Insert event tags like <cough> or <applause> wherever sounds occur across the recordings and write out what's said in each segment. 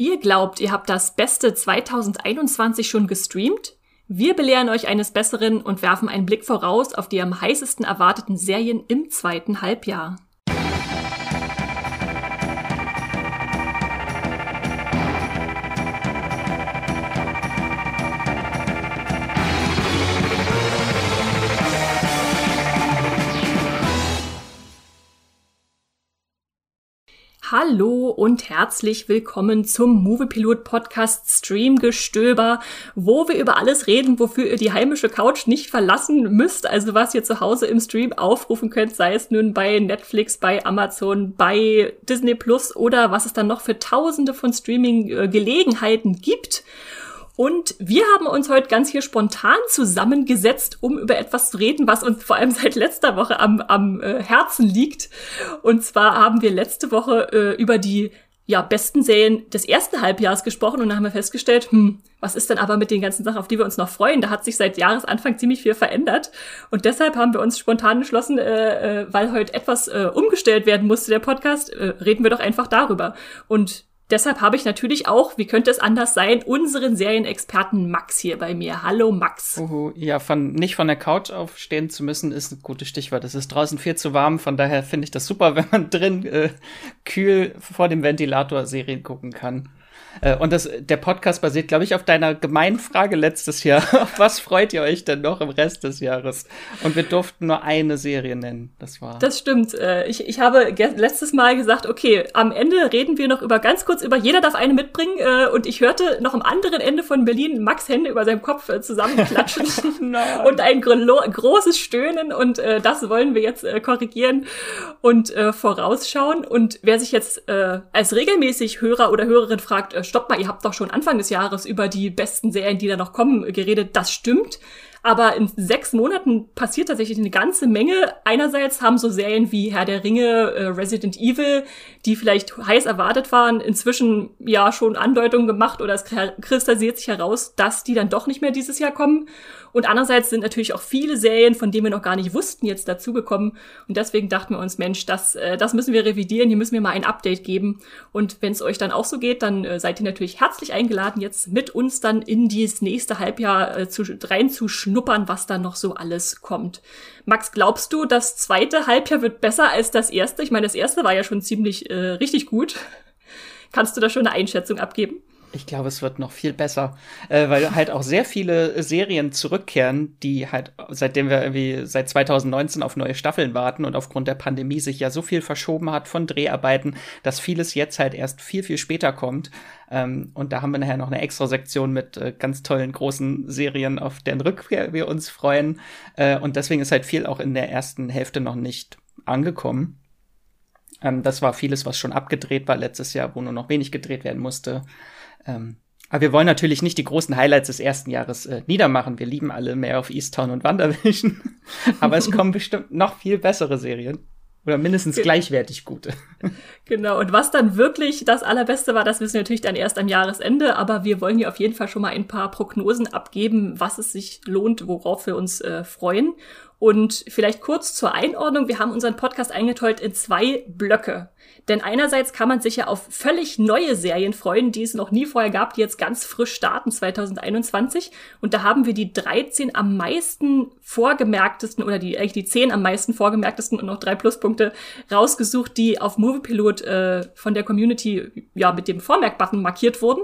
Ihr glaubt, ihr habt das Beste 2021 schon gestreamt? Wir belehren euch eines Besseren und werfen einen Blick voraus auf die am heißesten erwarteten Serien im zweiten Halbjahr. Hallo und herzlich willkommen zum Moviepilot Podcast Streamgestöber, wo wir über alles reden, wofür ihr die heimische Couch nicht verlassen müsst, also was ihr zu Hause im Stream aufrufen könnt, sei es nun bei Netflix, bei Amazon, bei Disney Plus oder was es dann noch für tausende von Streaming Gelegenheiten gibt. Und wir haben uns heute ganz hier spontan zusammengesetzt, um über etwas zu reden, was uns vor allem <laughs> seit letzter Woche am, am äh, Herzen liegt. Und zwar haben wir letzte Woche äh, über die ja, besten Serien des ersten Halbjahres gesprochen und dann haben wir festgestellt, hm, was ist denn aber mit den ganzen Sachen, auf die wir uns noch freuen? Da hat sich seit Jahresanfang ziemlich viel verändert. Und deshalb haben wir uns spontan entschlossen, äh, äh, weil heute etwas äh, umgestellt werden musste, der Podcast, äh, reden wir doch einfach darüber. Und Deshalb habe ich natürlich auch, wie könnte es anders sein, unseren Serienexperten Max hier bei mir. Hallo Max. Uhu, ja, von nicht von der Couch aufstehen zu müssen, ist ein gutes Stichwort. Es ist draußen viel zu warm, von daher finde ich das super, <laughs> wenn man drin äh, kühl vor dem Ventilator Serien gucken kann. Äh, und das, der Podcast basiert, glaube ich, auf deiner gemeinen Frage letztes Jahr. <laughs> was freut ihr euch denn noch im Rest des Jahres? Und wir durften nur eine Serie nennen. Das war. Das stimmt. Äh, ich, ich habe letztes Mal gesagt, okay, am Ende reden wir noch über ganz kurz über jeder darf eine mitbringen. Äh, und ich hörte noch am anderen Ende von Berlin Max Hände über seinem Kopf zusammenklatschen <laughs> <laughs> und ein großes Stöhnen. Und das wollen wir jetzt korrigieren und vorausschauen. Und wer sich jetzt als regelmäßig Hörer oder Hörerin fragt, stopp mal, ihr habt doch schon Anfang des Jahres über die besten Serien, die da noch kommen, geredet. Das stimmt. Aber in sechs Monaten passiert tatsächlich eine ganze Menge. Einerseits haben so Serien wie Herr der Ringe, äh, Resident Evil, die vielleicht heiß erwartet waren, inzwischen ja schon Andeutungen gemacht oder es kristallisiert sich heraus, dass die dann doch nicht mehr dieses Jahr kommen. Und andererseits sind natürlich auch viele Serien, von denen wir noch gar nicht wussten, jetzt dazugekommen. Und deswegen dachten wir uns, Mensch, das, äh, das müssen wir revidieren, hier müssen wir mal ein Update geben. Und wenn es euch dann auch so geht, dann äh, seid ihr natürlich herzlich eingeladen, jetzt mit uns dann in dieses nächste Halbjahr äh, zu, reinzuschnuppern, was da noch so alles kommt. Max, glaubst du, das zweite Halbjahr wird besser als das erste? Ich meine, das erste war ja schon ziemlich äh, richtig gut. Kannst du da schon eine Einschätzung abgeben? Ich glaube, es wird noch viel besser, äh, weil halt auch sehr viele Serien zurückkehren, die halt, seitdem wir irgendwie seit 2019 auf neue Staffeln warten und aufgrund der Pandemie sich ja so viel verschoben hat von Dreharbeiten, dass vieles jetzt halt erst viel, viel später kommt. Ähm, und da haben wir nachher noch eine extra Sektion mit äh, ganz tollen großen Serien, auf deren Rückkehr wir uns freuen. Äh, und deswegen ist halt viel auch in der ersten Hälfte noch nicht angekommen. Ähm, das war vieles, was schon abgedreht war letztes Jahr, wo nur noch wenig gedreht werden musste. Ähm, aber wir wollen natürlich nicht die großen Highlights des ersten Jahres äh, niedermachen. Wir lieben alle mehr auf Easttown und WandaVision. <laughs> aber es kommen bestimmt noch viel bessere Serien. Oder mindestens gleichwertig gute. Genau, und was dann wirklich das Allerbeste war, das wissen wir natürlich dann erst am Jahresende, aber wir wollen hier auf jeden Fall schon mal ein paar Prognosen abgeben, was es sich lohnt, worauf wir uns äh, freuen. Und vielleicht kurz zur Einordnung, wir haben unseren Podcast eingeteilt in zwei Blöcke. Denn einerseits kann man sich ja auf völlig neue Serien freuen, die es noch nie vorher gab, die jetzt ganz frisch starten 2021. Und da haben wir die 13 am meisten vorgemerktesten oder die eigentlich die 10 am meisten vorgemerktesten und noch drei Pluspunkte rausgesucht, die auf Moviepilot äh, von der Community ja mit dem Vormerkbutton markiert wurden.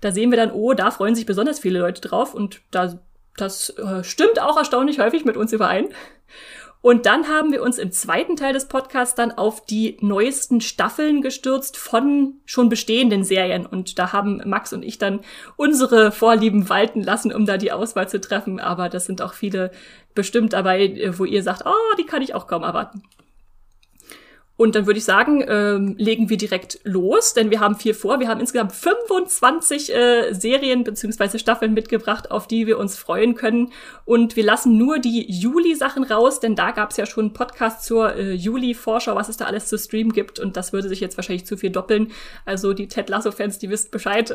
Da sehen wir dann, oh, da freuen sich besonders viele Leute drauf und da das äh, stimmt auch erstaunlich häufig mit uns überein. Und dann haben wir uns im zweiten Teil des Podcasts dann auf die neuesten Staffeln gestürzt von schon bestehenden Serien. Und da haben Max und ich dann unsere Vorlieben walten lassen, um da die Auswahl zu treffen. Aber das sind auch viele bestimmt dabei, wo ihr sagt, oh, die kann ich auch kaum erwarten. Und dann würde ich sagen, ähm, legen wir direkt los, denn wir haben viel vor. Wir haben insgesamt 25 äh, Serien beziehungsweise Staffeln mitgebracht, auf die wir uns freuen können. Und wir lassen nur die Juli-Sachen raus, denn da gab es ja schon einen Podcast zur äh, Juli-Vorschau, was es da alles zu streamen gibt. Und das würde sich jetzt wahrscheinlich zu viel doppeln. Also die Ted Lasso-Fans, die wisst Bescheid.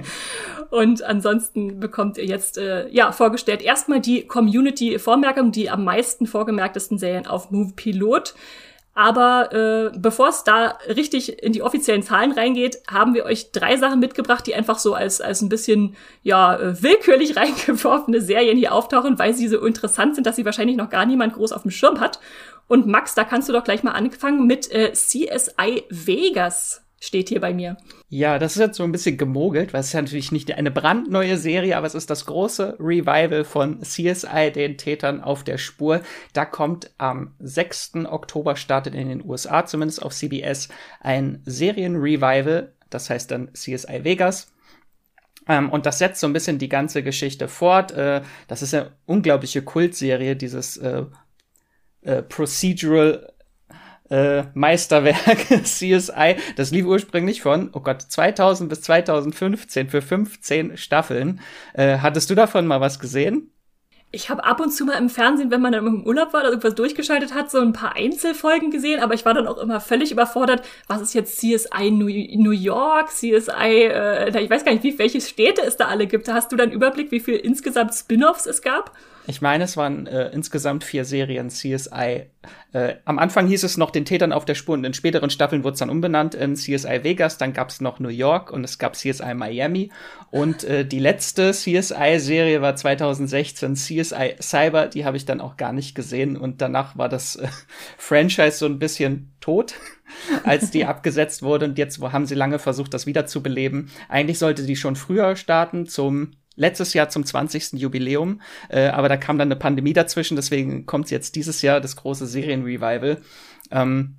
<laughs> und ansonsten bekommt ihr jetzt äh, ja vorgestellt erstmal die Community-Vormerkung, die am meisten vorgemerktesten Serien auf Move Pilot. Aber äh, bevor es da richtig in die offiziellen Zahlen reingeht, haben wir euch drei Sachen mitgebracht, die einfach so als, als ein bisschen ja, äh, willkürlich <laughs> reingeworfene Serien hier auftauchen, weil sie so interessant sind, dass sie wahrscheinlich noch gar niemand groß auf dem Schirm hat. Und Max, da kannst du doch gleich mal anfangen mit äh, CSI Vegas steht hier bei mir. Ja, das ist jetzt so ein bisschen gemogelt, weil es ist ja natürlich nicht eine brandneue Serie, aber es ist das große Revival von CSI, den Tätern auf der Spur. Da kommt am 6. Oktober startet in den USA, zumindest auf CBS, ein Serienrevival, das heißt dann CSI Vegas. Ähm, und das setzt so ein bisschen die ganze Geschichte fort. Äh, das ist eine unglaubliche Kultserie, dieses äh, äh, Procedural äh, Meisterwerk <laughs> CSI. Das lief ursprünglich von, oh Gott, 2000 bis 2015 für 15 Staffeln. Äh, hattest du davon mal was gesehen? Ich habe ab und zu mal im Fernsehen, wenn man dann im Urlaub war, irgendwas durchgeschaltet hat, so ein paar Einzelfolgen gesehen, aber ich war dann auch immer völlig überfordert. Was ist jetzt CSI New, York, CSI, äh, ich weiß gar nicht, wie, welche Städte es da alle gibt. Hast du dann Überblick, wie viel insgesamt Spin-offs es gab? Ich meine, es waren äh, insgesamt vier Serien CSI. Äh, am Anfang hieß es noch den Tätern auf der Spur und in späteren Staffeln wurde es dann umbenannt in CSI Vegas. Dann gab es noch New York und es gab CSI Miami. Und äh, die letzte CSI-Serie war 2016 CSI Cyber. Die habe ich dann auch gar nicht gesehen. Und danach war das äh, Franchise so ein bisschen tot, <laughs> als die <laughs> abgesetzt wurde. Und jetzt haben sie lange versucht, das wiederzubeleben. Eigentlich sollte die schon früher starten zum letztes Jahr zum 20. Jubiläum, äh, aber da kam dann eine Pandemie dazwischen, deswegen kommt jetzt dieses Jahr das große Serienrevival. Ähm,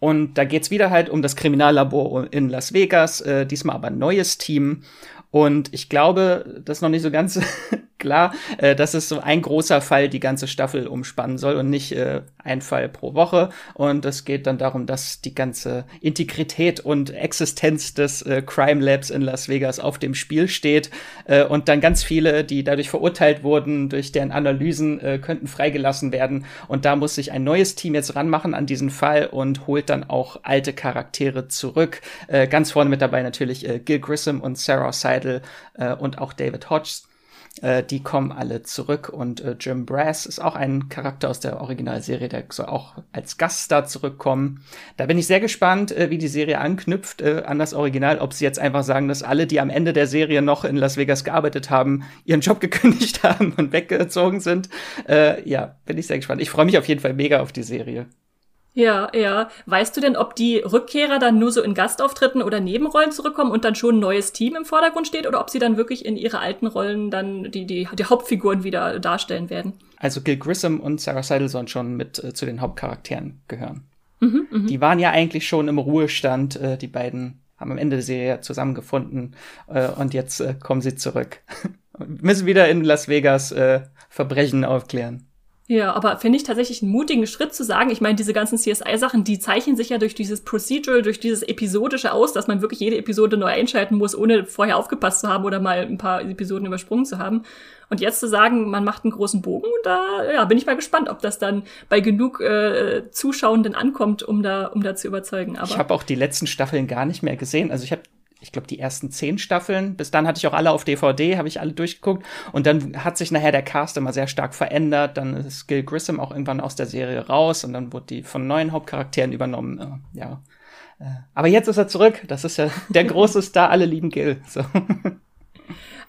und da geht's wieder halt um das Kriminallabor in Las Vegas, äh, diesmal aber ein neues Team. Und ich glaube, das ist noch nicht so ganz <laughs> klar, äh, dass es so ein großer Fall die ganze Staffel umspannen soll und nicht äh, ein Fall pro Woche. Und es geht dann darum, dass die ganze Integrität und Existenz des äh, Crime Labs in Las Vegas auf dem Spiel steht. Äh, und dann ganz viele, die dadurch verurteilt wurden, durch deren Analysen, äh, könnten freigelassen werden. Und da muss sich ein neues Team jetzt ranmachen an diesen Fall und holt dann auch alte Charaktere zurück. Äh, ganz vorne mit dabei natürlich äh, Gil Grissom und Sarah Seidel äh, und auch David Hodges. Äh, die kommen alle zurück und äh, Jim Brass ist auch ein Charakter aus der Originalserie, der soll auch als Gaststar zurückkommen. Da bin ich sehr gespannt, äh, wie die Serie anknüpft äh, an das Original, ob sie jetzt einfach sagen, dass alle, die am Ende der Serie noch in Las Vegas gearbeitet haben, ihren Job <laughs> gekündigt haben und weggezogen sind. Äh, ja, bin ich sehr gespannt. Ich freue mich auf jeden Fall mega auf die Serie. Ja, ja. Weißt du denn, ob die Rückkehrer dann nur so in Gastauftritten oder Nebenrollen zurückkommen und dann schon ein neues Team im Vordergrund steht oder ob sie dann wirklich in ihre alten Rollen dann die, die, die Hauptfiguren wieder darstellen werden? Also Gil Grissom und Sarah Seidel sollen schon mit äh, zu den Hauptcharakteren gehören. Mhm, mh. Die waren ja eigentlich schon im Ruhestand, äh, die beiden haben am Ende der Serie zusammengefunden äh, und jetzt äh, kommen sie zurück. <laughs> müssen wieder in Las Vegas äh, Verbrechen aufklären. Ja, aber finde ich tatsächlich einen mutigen Schritt zu sagen. Ich meine, diese ganzen CSI-Sachen, die zeichnen sich ja durch dieses Procedural, durch dieses Episodische aus, dass man wirklich jede Episode neu einschalten muss, ohne vorher aufgepasst zu haben oder mal ein paar Episoden übersprungen zu haben. Und jetzt zu sagen, man macht einen großen Bogen, da ja, bin ich mal gespannt, ob das dann bei genug äh, Zuschauenden ankommt, um da, um da zu überzeugen. Aber ich habe auch die letzten Staffeln gar nicht mehr gesehen. Also ich habe ich glaube, die ersten zehn Staffeln. Bis dann hatte ich auch alle auf DVD, habe ich alle durchgeguckt. Und dann hat sich nachher der Cast immer sehr stark verändert. Dann ist Gil Grissom auch irgendwann aus der Serie raus und dann wurde die von neuen Hauptcharakteren übernommen. Äh, ja. Äh, aber jetzt ist er zurück. Das ist ja der große Star. Alle lieben Gil. So. <laughs>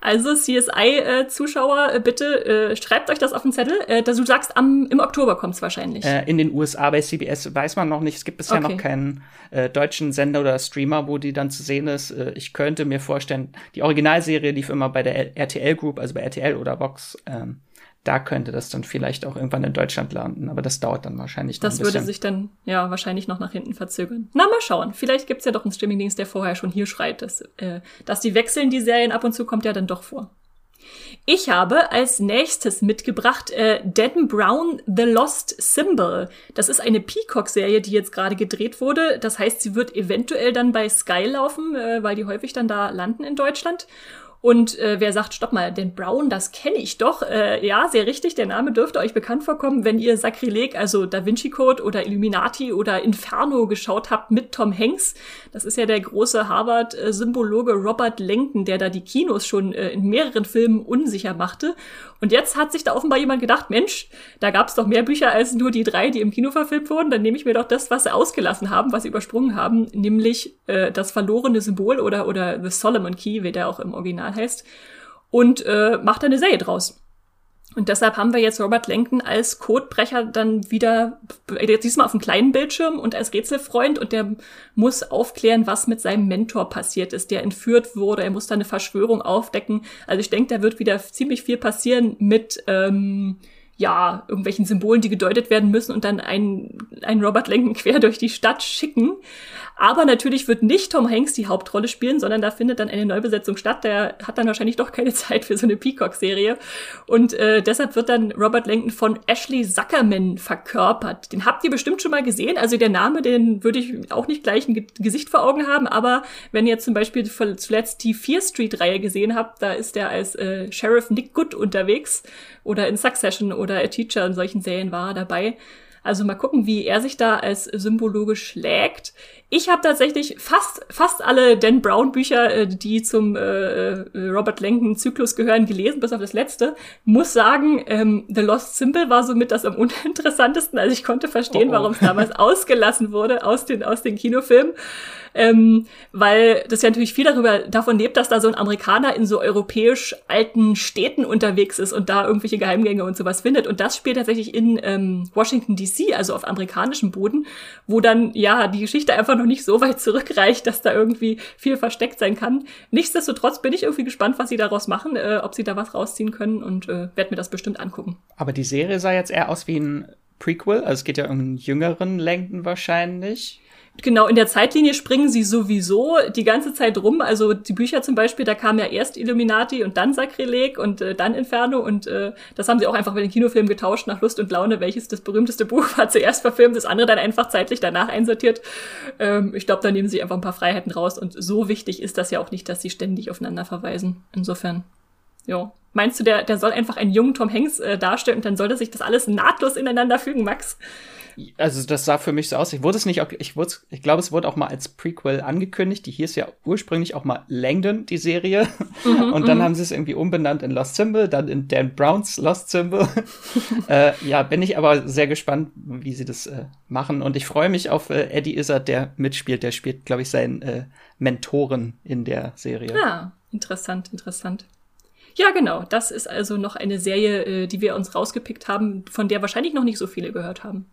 Also CSI-Zuschauer, äh, bitte äh, schreibt euch das auf den Zettel. Äh, du sagst, am, im Oktober kommt's wahrscheinlich. Äh, in den USA bei CBS weiß man noch nicht. Es gibt bisher okay. noch keinen äh, deutschen Sender oder Streamer, wo die dann zu sehen ist. Äh, ich könnte mir vorstellen, die Originalserie lief immer bei der RTL Group, also bei RTL oder Vox. Ähm, da könnte das dann vielleicht auch irgendwann in Deutschland landen, aber das dauert dann wahrscheinlich noch Das würde sich dann ja wahrscheinlich noch nach hinten verzögern. Na, mal schauen. Vielleicht gibt's ja doch einen Streamingdienst, der vorher schon hier schreit. Dass, äh, dass die wechseln, die Serien ab und zu, kommt ja dann doch vor. Ich habe als nächstes mitgebracht äh, Dan Brown The Lost Symbol. Das ist eine Peacock-Serie, die jetzt gerade gedreht wurde. Das heißt, sie wird eventuell dann bei Sky laufen, äh, weil die häufig dann da landen in Deutschland. Und äh, wer sagt, stopp mal, den Brown, das kenne ich doch. Äh, ja, sehr richtig, der Name dürfte euch bekannt vorkommen, wenn ihr Sakrileg, also Da Vinci Code oder Illuminati oder Inferno geschaut habt mit Tom Hanks. Das ist ja der große Harvard-Symbologe Robert Langdon, der da die Kinos schon äh, in mehreren Filmen unsicher machte. Und jetzt hat sich da offenbar jemand gedacht, Mensch, da gab es doch mehr Bücher als nur die drei, die im Kino verfilmt wurden. Dann nehme ich mir doch das, was sie ausgelassen haben, was sie übersprungen haben, nämlich äh, das verlorene Symbol oder, oder The Solomon Key, wie der auch im Original heißt, und äh, macht da eine Serie draus. Und deshalb haben wir jetzt Robert Langton als Codebrecher dann wieder, diesmal auf einem kleinen Bildschirm und als Rätselfreund und der muss aufklären, was mit seinem Mentor passiert ist, der entführt wurde. Er muss da eine Verschwörung aufdecken. Also ich denke, da wird wieder ziemlich viel passieren mit, ähm, ja, irgendwelchen Symbolen, die gedeutet werden müssen und dann einen, einen Robert Langton quer durch die Stadt schicken. Aber natürlich wird nicht Tom Hanks die Hauptrolle spielen, sondern da findet dann eine Neubesetzung statt. Der hat dann wahrscheinlich doch keine <laughs> Zeit für so eine Peacock-Serie. Und äh, deshalb wird dann Robert Langton von Ashley Zuckerman verkörpert. Den habt ihr bestimmt schon mal gesehen. Also der Name, den würde ich auch nicht gleich ein Gesicht vor Augen haben. Aber wenn ihr zum Beispiel zuletzt die Fear Street-Reihe gesehen habt, da ist er als äh, Sheriff Nick Good unterwegs. Oder in Succession oder A Teacher in solchen Serien war er dabei. Also mal gucken, wie er sich da als Symbologe schlägt. Ich habe tatsächlich fast fast alle Dan Brown Bücher, äh, die zum äh, äh, Robert Langton Zyklus gehören, gelesen, bis auf das letzte. Muss sagen, ähm, The Lost Symbol war somit das am uninteressantesten. Also ich konnte verstehen, oh oh. warum es damals <laughs> ausgelassen wurde aus den aus den Kinofilmen ähm, weil das ja natürlich viel darüber davon lebt, dass da so ein Amerikaner in so europäisch alten Städten unterwegs ist und da irgendwelche Geheimgänge und sowas findet. Und das spielt tatsächlich in ähm, Washington DC, also auf amerikanischem Boden, wo dann ja die Geschichte einfach noch nicht so weit zurückreicht, dass da irgendwie viel versteckt sein kann. Nichtsdestotrotz bin ich irgendwie gespannt, was sie daraus machen, äh, ob sie da was rausziehen können und äh, werde mir das bestimmt angucken. Aber die Serie sah jetzt eher aus wie ein Prequel, also es geht ja um einen jüngeren Langton wahrscheinlich. Genau, in der Zeitlinie springen sie sowieso die ganze Zeit rum. Also die Bücher zum Beispiel, da kam ja erst Illuminati und dann Sakrileg und äh, dann Inferno und äh, das haben sie auch einfach mit den Kinofilmen getauscht nach Lust und Laune, welches das berühmteste Buch war <laughs> zuerst verfilmt, das andere dann einfach zeitlich danach einsortiert. Ähm, ich glaube, da nehmen sie einfach ein paar Freiheiten raus und so wichtig ist das ja auch nicht, dass sie ständig aufeinander verweisen. Insofern, ja. Meinst du, der, der soll einfach einen jungen Tom Hanks äh, darstellen und dann sollte sich das alles nahtlos ineinander fügen, Max? Also das sah für mich so aus. Ich wurde es nicht, ich wurde, ich glaube, es wurde auch mal als Prequel angekündigt. Die hieß ja ursprünglich auch mal Langdon, die Serie. Mhm, und dann mhm. haben sie es irgendwie umbenannt in Lost Symbol, dann in Dan Browns Lost Symbol. <laughs> äh, ja, bin ich aber sehr gespannt, wie sie das äh, machen. Und ich freue mich auf äh, Eddie Izzard, der mitspielt. Der spielt, glaube ich, seinen äh, Mentoren in der Serie. Ja, ah, interessant, interessant. Ja, genau. Das ist also noch eine Serie, äh, die wir uns rausgepickt haben, von der wahrscheinlich noch nicht so viele gehört haben.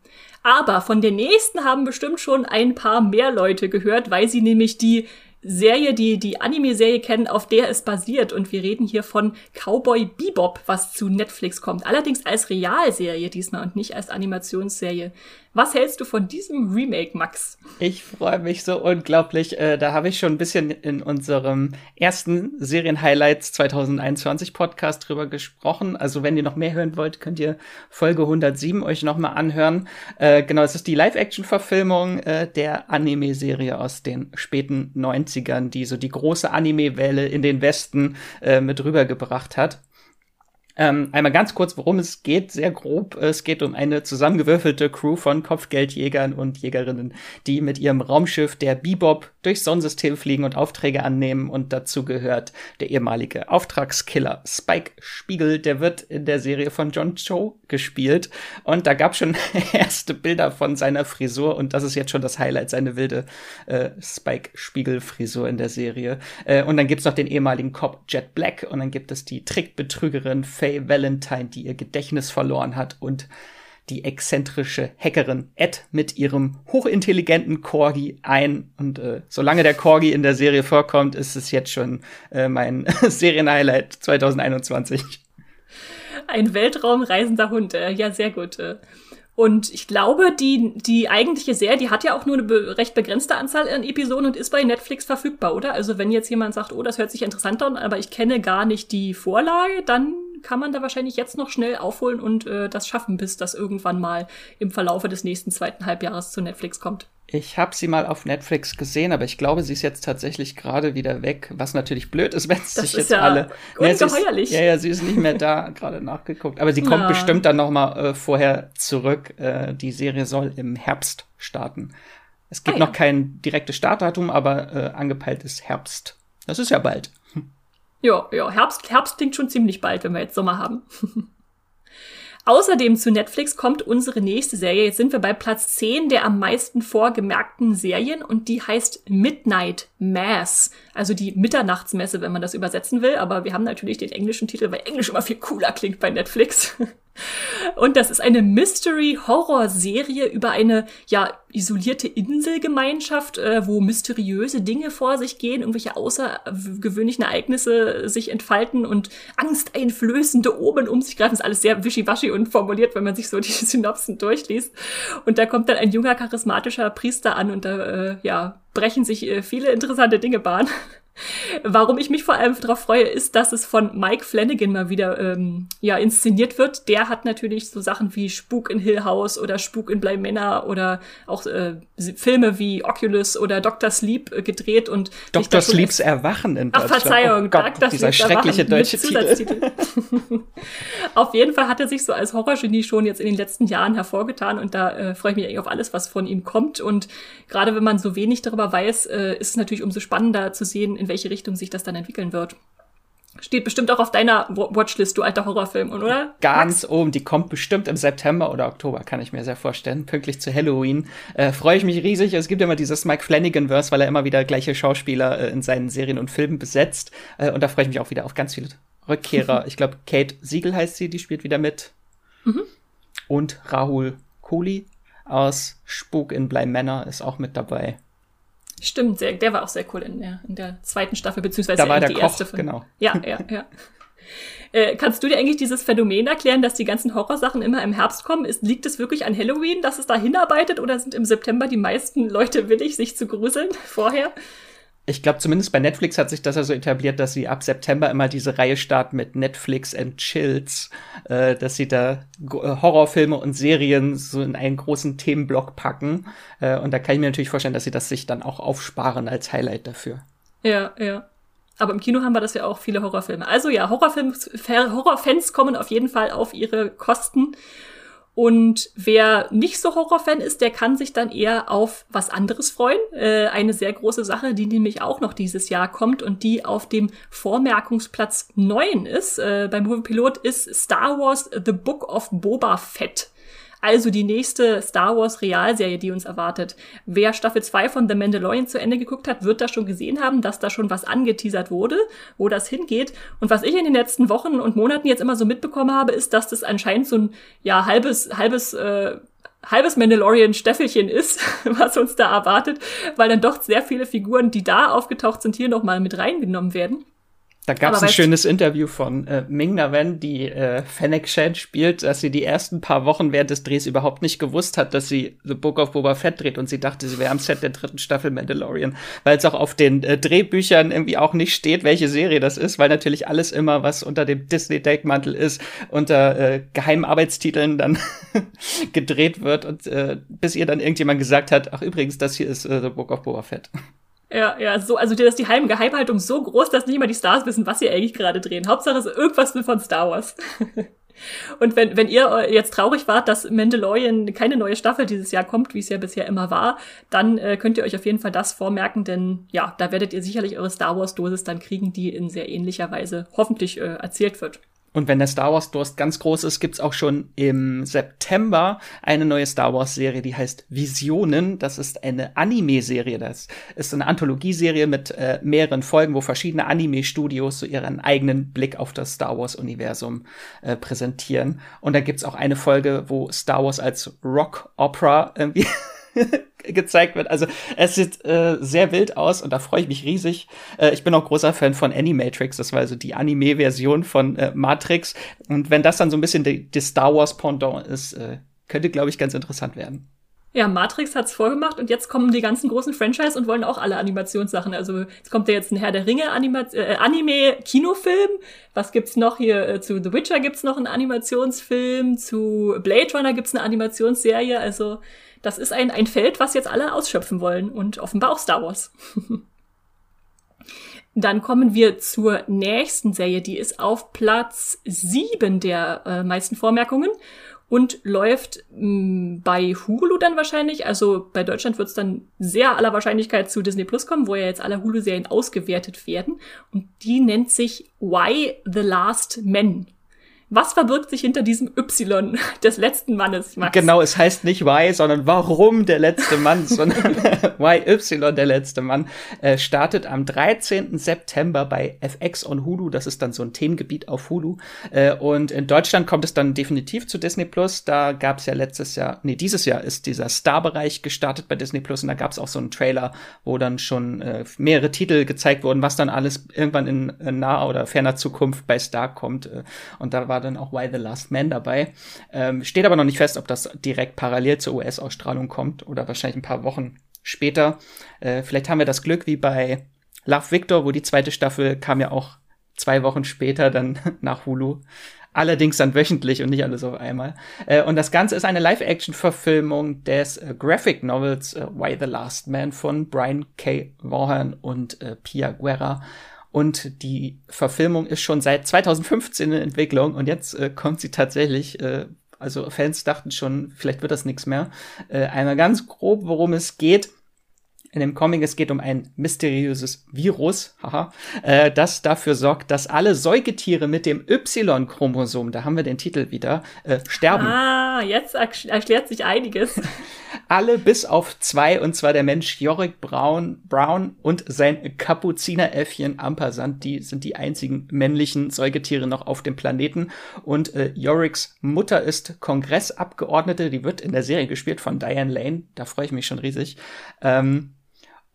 Aber von der nächsten haben bestimmt schon ein paar mehr Leute gehört, weil sie nämlich die Serie, die die Anime-Serie kennen, auf der es basiert. Und wir reden hier von Cowboy Bebop, was zu Netflix kommt. Allerdings als Realserie diesmal und nicht als Animationsserie. Was hältst du von diesem Remake, Max? Ich freue mich so unglaublich. Äh, da habe ich schon ein bisschen in unserem ersten Serien-Highlights 2021 Podcast drüber gesprochen. Also wenn ihr noch mehr hören wollt, könnt ihr Folge 107 euch noch mal anhören. Äh, genau, es ist die Live-Action-Verfilmung äh, der Anime-Serie aus den späten 90ern, die so die große Anime-Welle in den Westen äh, mit rübergebracht hat. Ähm, einmal ganz kurz, worum es geht, sehr grob. Es geht um eine zusammengewürfelte Crew von Kopfgeldjägern und Jägerinnen, die mit ihrem Raumschiff der Bebop durchs Sonnensystem fliegen und Aufträge annehmen. Und dazu gehört der ehemalige Auftragskiller Spike Spiegel. Der wird in der Serie von John Cho gespielt. Und da gab schon <laughs> erste Bilder von seiner Frisur. Und das ist jetzt schon das Highlight, seine wilde äh, Spike Spiegel Frisur in der Serie. Äh, und dann gibt's noch den ehemaligen Cop Jet Black. Und dann gibt es die Trickbetrügerin Valentine, die ihr Gedächtnis verloren hat und die exzentrische Hackerin Ed mit ihrem hochintelligenten Corgi ein. Und äh, solange der Corgi in der Serie vorkommt, ist es jetzt schon äh, mein <laughs> Serienhighlight 2021. Ein weltraumreisender Hund, äh, ja, sehr gut. Äh. Und ich glaube, die, die eigentliche Serie, die hat ja auch nur eine be recht begrenzte Anzahl an Episoden und ist bei Netflix verfügbar, oder? Also wenn jetzt jemand sagt, oh, das hört sich interessant an, aber ich kenne gar nicht die Vorlage, dann kann man da wahrscheinlich jetzt noch schnell aufholen und äh, das schaffen, bis das irgendwann mal im Verlaufe des nächsten zweiten Halbjahres zu Netflix kommt. Ich habe sie mal auf Netflix gesehen, aber ich glaube, sie ist jetzt tatsächlich gerade wieder weg, was natürlich blöd ist, <laughs> wenn sich jetzt ja alle. Ungeheuerlich. Ja, ja, sie ist nicht mehr da, <laughs> gerade nachgeguckt. Aber sie kommt ja. bestimmt dann noch mal äh, vorher zurück. Äh, die Serie soll im Herbst starten. Es gibt ah, ja. noch kein direktes Startdatum, aber äh, angepeilt ist Herbst. Das ist ja bald. Ja, ja, Herbst, Herbst klingt schon ziemlich bald, wenn wir jetzt Sommer haben. <laughs> Außerdem zu Netflix kommt unsere nächste Serie. Jetzt sind wir bei Platz 10 der am meisten vorgemerkten Serien und die heißt Midnight Mass. Also die Mitternachtsmesse, wenn man das übersetzen will. Aber wir haben natürlich den englischen Titel, weil Englisch immer viel cooler klingt bei Netflix. <laughs> Und das ist eine Mystery-Horror-Serie über eine, ja, isolierte Inselgemeinschaft, äh, wo mysteriöse Dinge vor sich gehen, irgendwelche außergewöhnlichen Ereignisse sich entfalten und angsteinflößende Omen um sich greifen. Das ist alles sehr wischiwaschi und formuliert, wenn man sich so die <laughs> Synopsen durchliest. Und da kommt dann ein junger, charismatischer Priester an und da, äh, ja, brechen sich äh, viele interessante Dinge Bahn. Warum ich mich vor allem darauf freue, ist, dass es von Mike Flanagan mal wieder ähm, ja, inszeniert wird. Der hat natürlich so Sachen wie Spuk in Hill House oder Spuk in Bly Manor oder auch äh, Filme wie Oculus oder Dr. Sleep äh, gedreht und Dr. Sleeps Erwachen in Deutschland. Ach, Verzeihung, oh Gott, Dr. dieser Sleeps schreckliche deutsche Titel. <laughs> auf jeden Fall hat er sich so als Horrorgenie schon jetzt in den letzten Jahren hervorgetan und da äh, freue ich mich eigentlich auf alles, was von ihm kommt. Und gerade wenn man so wenig darüber weiß, äh, ist es natürlich umso spannender zu sehen, in welche Richtung sich das dann entwickeln wird. Steht bestimmt auch auf deiner Watchlist, du alter Horrorfilm, oder? Ganz Max? oben, die kommt bestimmt im September oder Oktober, kann ich mir sehr vorstellen. Pünktlich zu Halloween. Äh, Freue ich mich riesig. Es gibt immer dieses Mike Flanagan-Verse, weil er immer wieder gleiche Schauspieler äh, in seinen Serien und Filmen besetzt. Äh, und da freue ich mich auch wieder auf ganz viele Rückkehrer. <laughs> ich glaube, Kate Siegel heißt sie, die spielt wieder mit. Mhm. Und Rahul Kohli aus Spuk in Bly Manor ist auch mit dabei. Stimmt, sehr, der war auch sehr cool in der, in der zweiten Staffel, beziehungsweise da war der die Koch, erste von. Genau. Ja, ja, ja. <laughs> Äh, kannst du dir eigentlich dieses Phänomen erklären, dass die ganzen Horrorsachen immer im Herbst kommen? Ist, liegt es wirklich an Halloween, dass es da hinarbeitet oder sind im September die meisten Leute willig, sich zu gruseln <laughs> vorher? Ich glaube, zumindest bei Netflix hat sich das ja so etabliert, dass sie ab September immer diese Reihe starten mit Netflix and Chills, äh, dass sie da äh, Horrorfilme und Serien so in einen großen Themenblock packen. Äh, und da kann ich mir natürlich vorstellen, dass sie das sich dann auch aufsparen als Highlight dafür. Ja, ja. Aber im Kino haben wir das ja auch viele Horrorfilme. Also ja, Horrorfilms, Horrorfans kommen auf jeden Fall auf ihre Kosten. Und wer nicht so Horrorfan ist, der kann sich dann eher auf was anderes freuen. Äh, eine sehr große Sache, die nämlich auch noch dieses Jahr kommt und die auf dem Vormerkungsplatz 9 ist. Äh, beim Movie Pilot ist Star Wars The Book of Boba Fett. Also die nächste Star Wars Realserie, die uns erwartet. Wer Staffel 2 von The Mandalorian zu Ende geguckt hat, wird da schon gesehen haben, dass da schon was angeteasert wurde, wo das hingeht. Und was ich in den letzten Wochen und Monaten jetzt immer so mitbekommen habe, ist, dass das anscheinend so ein ja halbes halbes äh, halbes Mandalorian-Staffelchen ist, <laughs> was uns da erwartet, weil dann doch sehr viele Figuren, die da aufgetaucht sind, hier nochmal mit reingenommen werden. Da gab es ein schönes Interview von äh, Ming Na Wen, die äh, Fennec Shan spielt, dass sie die ersten paar Wochen während des Drehs überhaupt nicht gewusst hat, dass sie The Book of Boba Fett dreht und sie dachte, sie wäre am Set der dritten Staffel Mandalorian, weil es auch auf den äh, Drehbüchern irgendwie auch nicht steht, welche Serie das ist, weil natürlich alles immer, was unter dem Disney-Deckmantel ist, unter äh, geheimen Arbeitstiteln dann <laughs> gedreht wird und äh, bis ihr dann irgendjemand gesagt hat, ach übrigens, das hier ist äh, The Book of Boba Fett. Ja, ja, so, also ist die heim Geheimhaltung so groß, dass nicht mal die Stars wissen, was sie eigentlich gerade drehen. Hauptsache ist irgendwas von Star Wars. <laughs> Und wenn, wenn ihr jetzt traurig wart, dass Mandalorian keine neue Staffel dieses Jahr kommt, wie es ja bisher immer war, dann äh, könnt ihr euch auf jeden Fall das vormerken, denn ja, da werdet ihr sicherlich eure Star Wars Dosis dann kriegen, die in sehr ähnlicher Weise hoffentlich äh, erzählt wird. Und wenn der Star Wars Durst ganz groß ist, gibt's auch schon im September eine neue Star Wars Serie, die heißt Visionen. Das ist eine Anime-Serie. Das ist eine Anthologieserie mit äh, mehreren Folgen, wo verschiedene Anime-Studios so ihren eigenen Blick auf das Star Wars-Universum äh, präsentieren. Und da gibt's auch eine Folge, wo Star Wars als Rock-Opera irgendwie <laughs> <laughs> gezeigt wird. Also es sieht äh, sehr wild aus und da freue ich mich riesig. Äh, ich bin auch großer Fan von Animatrix, das war also die Anime-Version von äh, Matrix. Und wenn das dann so ein bisschen die, die Star Wars Pendant ist, äh, könnte, glaube ich, ganz interessant werden. Ja, Matrix hat's vorgemacht und jetzt kommen die ganzen großen Franchise und wollen auch alle Animationssachen. Also jetzt kommt ja jetzt ein Herr der Ringe äh, Anime Kinofilm. Was gibt's noch hier äh, zu The Witcher gibt's noch einen Animationsfilm, zu Blade Runner gibt's eine Animationsserie. Also das ist ein ein Feld, was jetzt alle ausschöpfen wollen und offenbar auch Star Wars. <laughs> Dann kommen wir zur nächsten Serie, die ist auf Platz sieben der äh, meisten Vormerkungen und läuft mh, mm, bei Hulu dann wahrscheinlich. Also bei Deutschland wird es dann sehr aller Wahrscheinlichkeit zu Disney Plus kommen, wo ja jetzt alle Hulu-Serien ausgewertet werden. Und die nennt sich Why the Last Men. Was verbirgt sich hinter diesem Y <laughs> des letzten Mannes, Max? Genau, es heißt nicht Why, sondern warum der letzte Mann, <laughs> sondern Why <laughs> Y der letzte Mann, äh, startet am 13. September bei FX on Hulu. Das ist dann so ein Themengebiet auf Hulu. Äh, und in Deutschland kommt es dann definitiv zu Disney Plus. Da gab es ja letztes Jahr, nee, dieses Jahr ist dieser Star-Bereich gestartet bei Disney Plus und da gab es auch so einen Trailer, wo dann schon äh, mehrere Titel gezeigt wurden, was dann alles irgendwann in, in naher oder ferner Zukunft bei Star kommt. Äh, und da war war dann auch Why the Last Man dabei. Ähm, steht aber noch nicht fest, ob das direkt parallel zur US-Ausstrahlung kommt oder wahrscheinlich ein paar Wochen später. Äh, vielleicht haben wir das Glück wie bei Love Victor, wo die zweite Staffel kam ja auch zwei Wochen später dann <laughs> nach Hulu. Allerdings dann wöchentlich und nicht alles auf einmal. Äh, und das Ganze ist eine Live-Action-Verfilmung des äh, Graphic Novels äh, Why the Last Man von Brian K. Vaughan und äh, Pia Guerra. Und die Verfilmung ist schon seit 2015 in Entwicklung und jetzt äh, kommt sie tatsächlich, äh, also Fans dachten schon, vielleicht wird das nichts mehr. Äh, einmal ganz grob, worum es geht in dem Comic, es geht um ein mysteriöses Virus, haha, äh, das dafür sorgt, dass alle Säugetiere mit dem Y-Chromosom, da haben wir den Titel wieder, äh, sterben. Ah, jetzt erklärt sich einiges. <laughs> alle bis auf zwei, und zwar der Mensch Jorik Braun, Brown und sein Kapuzineräffchen Ampersand, die sind die einzigen männlichen Säugetiere noch auf dem Planeten. Und äh, Joriks Mutter ist Kongressabgeordnete, die wird in der Serie gespielt von Diane Lane, da freue ich mich schon riesig. Ähm,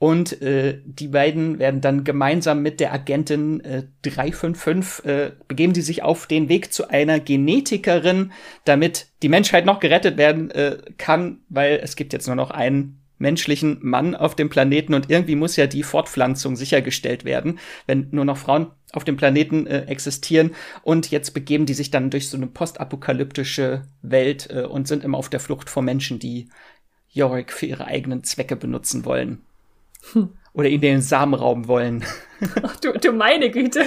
und äh, die beiden werden dann gemeinsam mit der Agentin äh, 355 äh, begeben die sich auf den Weg zu einer Genetikerin, damit die Menschheit noch gerettet werden äh, kann, weil es gibt jetzt nur noch einen menschlichen Mann auf dem Planeten und irgendwie muss ja die Fortpflanzung sichergestellt werden, wenn nur noch Frauen auf dem Planeten äh, existieren. Und jetzt begeben die sich dann durch so eine postapokalyptische Welt äh, und sind immer auf der Flucht vor Menschen, die Yorick für ihre eigenen Zwecke benutzen wollen. Oder ihn den Samen rauben wollen. Ach, du, du meine Güte.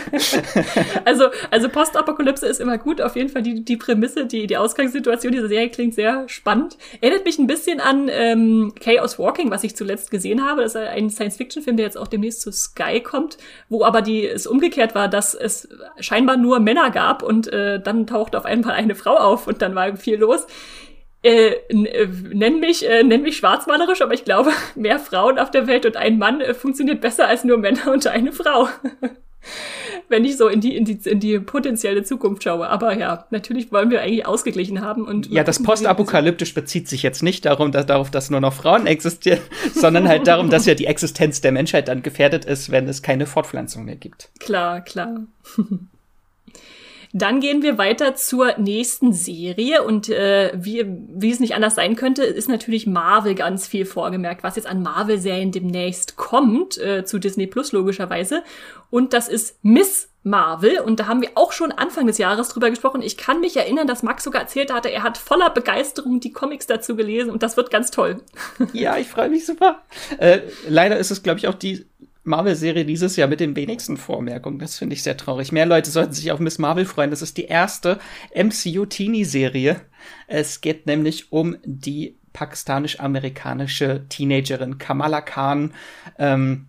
Also, also Postapokalypse ist immer gut. Auf jeden Fall die, die Prämisse, die, die Ausgangssituation dieser Serie klingt sehr spannend. Erinnert mich ein bisschen an ähm, Chaos Walking, was ich zuletzt gesehen habe. Das ist ein Science-Fiction-Film, der jetzt auch demnächst zu Sky kommt, wo aber die es umgekehrt war, dass es scheinbar nur Männer gab und äh, dann taucht auf einmal eine Frau auf und dann war viel los äh, äh, nenn mich, äh, nenn mich schwarzmalerisch, aber ich glaube, <laughs> mehr Frauen auf der Welt und ein Mann äh, funktioniert besser als nur Männer und eine Frau. <laughs> Wenn ich so in die, in die, in die potenzielle Zukunft schaue. Aber ja, natürlich wollen wir eigentlich ausgeglichen haben und. Ja, das postapokalyptisch bezieht sich jetzt nicht darum, dass, darauf, dass nur noch Frauen existieren, <laughs> sondern halt darum, dass ja die Existenz der Menschheit dann gefährdet ist, wenn es keine Fortpflanzung mehr gibt. Klar, klar. Dann gehen wir weiter zur nächsten Serie und äh, wie, wie es nicht anders sein könnte, ist natürlich Marvel ganz viel vorgemerkt, was jetzt an Marvel-Serien demnächst kommt, äh, zu Disney Plus logischerweise. Und das ist Miss Marvel. Und da haben wir auch schon Anfang des Jahres drüber gesprochen. Ich kann mich erinnern, dass Max sogar erzählt hatte, er hat voller Begeisterung die Comics dazu gelesen und das wird ganz toll. Ja, ich freue mich super. Äh, leider ist es, glaube ich, auch die Marvel-Serie dieses Jahr mit den wenigsten Vormerkungen. Das finde ich sehr traurig. Mehr Leute sollten sich auf Miss Marvel freuen. Das ist die erste MCU-Teenie-Serie. Es geht nämlich um die pakistanisch-amerikanische Teenagerin Kamala Khan. Ähm,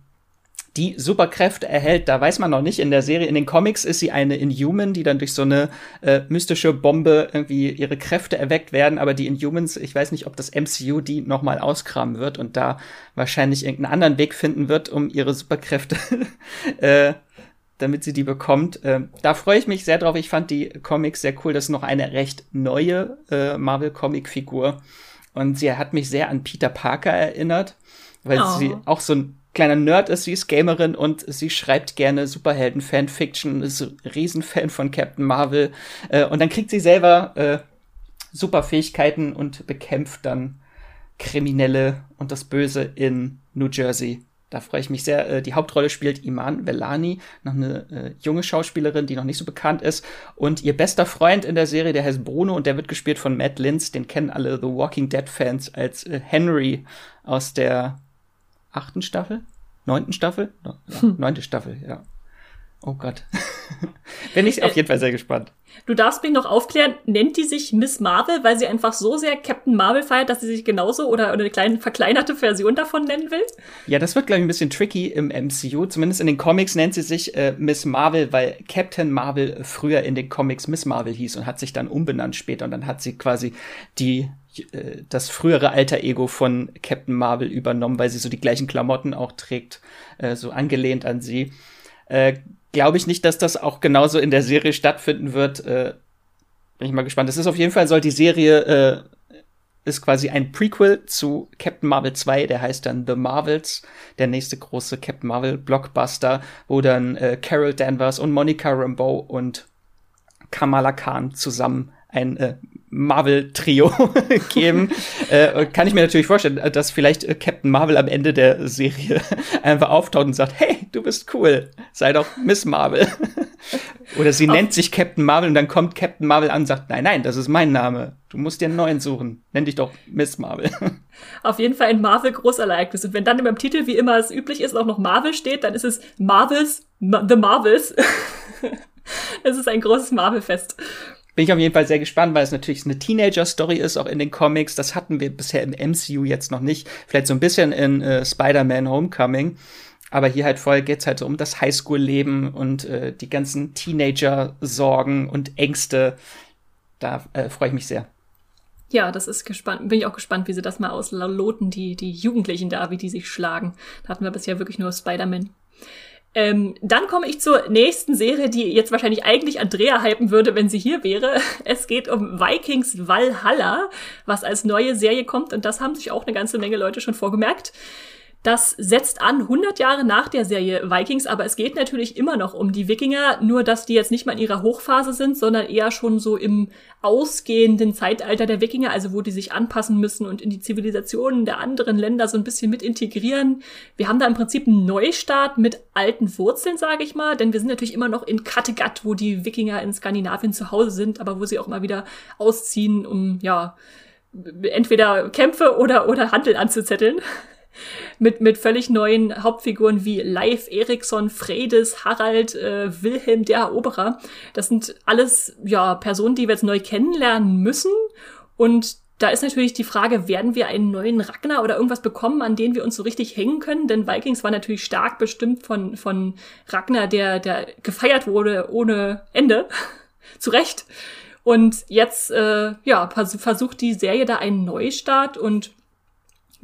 die Superkräfte erhält, da weiß man noch nicht. In der Serie, in den Comics ist sie eine Inhuman, die dann durch so eine äh, mystische Bombe irgendwie ihre Kräfte erweckt werden. Aber die Inhumans, ich weiß nicht, ob das MCU die noch mal auskramen wird und da wahrscheinlich irgendeinen anderen Weg finden wird, um ihre Superkräfte <laughs> äh, damit sie die bekommt. Äh, da freue ich mich sehr drauf. Ich fand die Comics sehr cool. Das ist noch eine recht neue äh, Marvel-Comic-Figur. Und sie hat mich sehr an Peter Parker erinnert, weil oh. sie auch so ein kleiner Nerd ist, sie ist Gamerin und sie schreibt gerne Superhelden-Fanfiction, ist Riesenfan von Captain Marvel. Äh, und dann kriegt sie selber äh, Superfähigkeiten und bekämpft dann Kriminelle und das Böse in New Jersey. Da freue ich mich sehr. Äh, die Hauptrolle spielt Iman Velani, noch eine äh, junge Schauspielerin, die noch nicht so bekannt ist. Und ihr bester Freund in der Serie, der heißt Bruno und der wird gespielt von Matt Linz. Den kennen alle The Walking Dead Fans als äh, Henry aus der achten Staffel? Neunten Staffel? Ja, neunte Staffel, ja. Oh Gott. <laughs> Bin ich auf jeden Fall sehr gespannt. Du darfst mich noch aufklären, nennt die sich Miss Marvel, weil sie einfach so sehr Captain Marvel feiert, dass sie sich genauso oder eine kleine verkleinerte Version davon nennen will? Ja, das wird, glaube ich, ein bisschen tricky im MCU. Zumindest in den Comics nennt sie sich äh, Miss Marvel, weil Captain Marvel früher in den Comics Miss Marvel hieß und hat sich dann umbenannt später. Und dann hat sie quasi die das frühere Alter Ego von Captain Marvel übernommen, weil sie so die gleichen Klamotten auch trägt, äh, so angelehnt an sie. Äh, glaube ich nicht, dass das auch genauso in der Serie stattfinden wird. Äh, bin ich mal gespannt. Es ist auf jeden Fall, soll die Serie äh, ist quasi ein Prequel zu Captain Marvel 2, der heißt dann The Marvels, der nächste große Captain Marvel Blockbuster, wo dann äh, Carol Danvers und Monica Rambeau und Kamala Khan zusammen ein äh, Marvel-Trio <laughs> geben, <laughs> äh, kann ich mir natürlich vorstellen, dass vielleicht äh, Captain Marvel am Ende der Serie <laughs> einfach auftaucht und sagt, hey, du bist cool, sei doch Miss Marvel. Oder sie nennt sich Captain Marvel und dann kommt Captain Marvel an und sagt, nein, nein, das ist mein Name. Du musst dir einen neuen suchen. Nenn dich doch Miss Marvel. Auf jeden Fall ein Marvel-Großereignis. Und wenn dann im Titel, wie immer es üblich ist, auch noch Marvel steht, dann ist es Marvels, Ma The Marvels. es ist ein großes Marvel-Fest bin ich auf jeden Fall sehr gespannt, weil es natürlich eine Teenager-Story ist, auch in den Comics. Das hatten wir bisher im MCU jetzt noch nicht. Vielleicht so ein bisschen in äh, Spider-Man Homecoming. Aber hier halt voll geht's halt so um das Highschool-Leben und äh, die ganzen Teenager-Sorgen und Ängste. Da äh, freue ich mich sehr. Ja, das ist gespannt. Bin ich auch gespannt, wie sie das mal ausloten, die, die Jugendlichen da, wie die sich schlagen. Da hatten wir bisher wirklich nur Spider-Man. Ähm, dann komme ich zur nächsten Serie, die jetzt wahrscheinlich eigentlich Andrea hypen würde, wenn sie hier wäre. <laughs> Es geht um Vikings Valhalla, was als neue Serie kommt und das haben sich auch eine ganze Menge Leute schon vorgemerkt. Das setzt an 100 Jahre nach der Serie Vikings, aber es geht natürlich immer noch um die Wikinger, nur dass die jetzt nicht mal in ihrer Hochphase sind, sondern eher schon so im ausgehenden Zeitalter der Wikinger, also wo die sich anpassen müssen und in die Zivilisationen der anderen Länder so ein bisschen mit integrieren. Wir haben da im Prinzip einen Neustart mit alten Wurzeln, sage ich mal, denn wir sind natürlich immer noch in Kattegat, wo die Wikinger in Skandinavien zu Hause sind, aber wo sie auch mal wieder ausziehen, um ja entweder Kämpfe oder oder Handel anzuzetteln mit, mit völlig neuen Hauptfiguren wie Leif Eriksson, Fredes, Harald, äh, Wilhelm der Eroberer. Das sind alles ja Personen, die wir jetzt neu kennenlernen müssen. Und da ist natürlich die Frage, werden wir einen neuen Ragnar oder irgendwas bekommen, an den wir uns so richtig hängen können? Denn Vikings war natürlich stark bestimmt von, von Ragnar, der, der gefeiert wurde ohne Ende. <laughs> Zu Recht. Und jetzt, äh, ja, versucht die Serie da einen Neustart und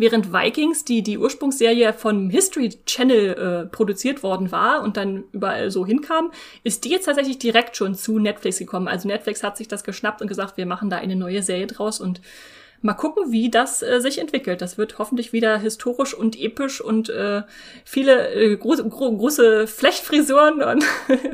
Während Vikings, die die Ursprungsserie von History Channel äh, produziert worden war und dann überall so hinkam, ist die jetzt tatsächlich direkt schon zu Netflix gekommen. Also Netflix hat sich das geschnappt und gesagt, wir machen da eine neue Serie draus und mal gucken, wie das äh, sich entwickelt. Das wird hoffentlich wieder historisch und episch und äh, viele äh, große, gro große Flechtfrisuren und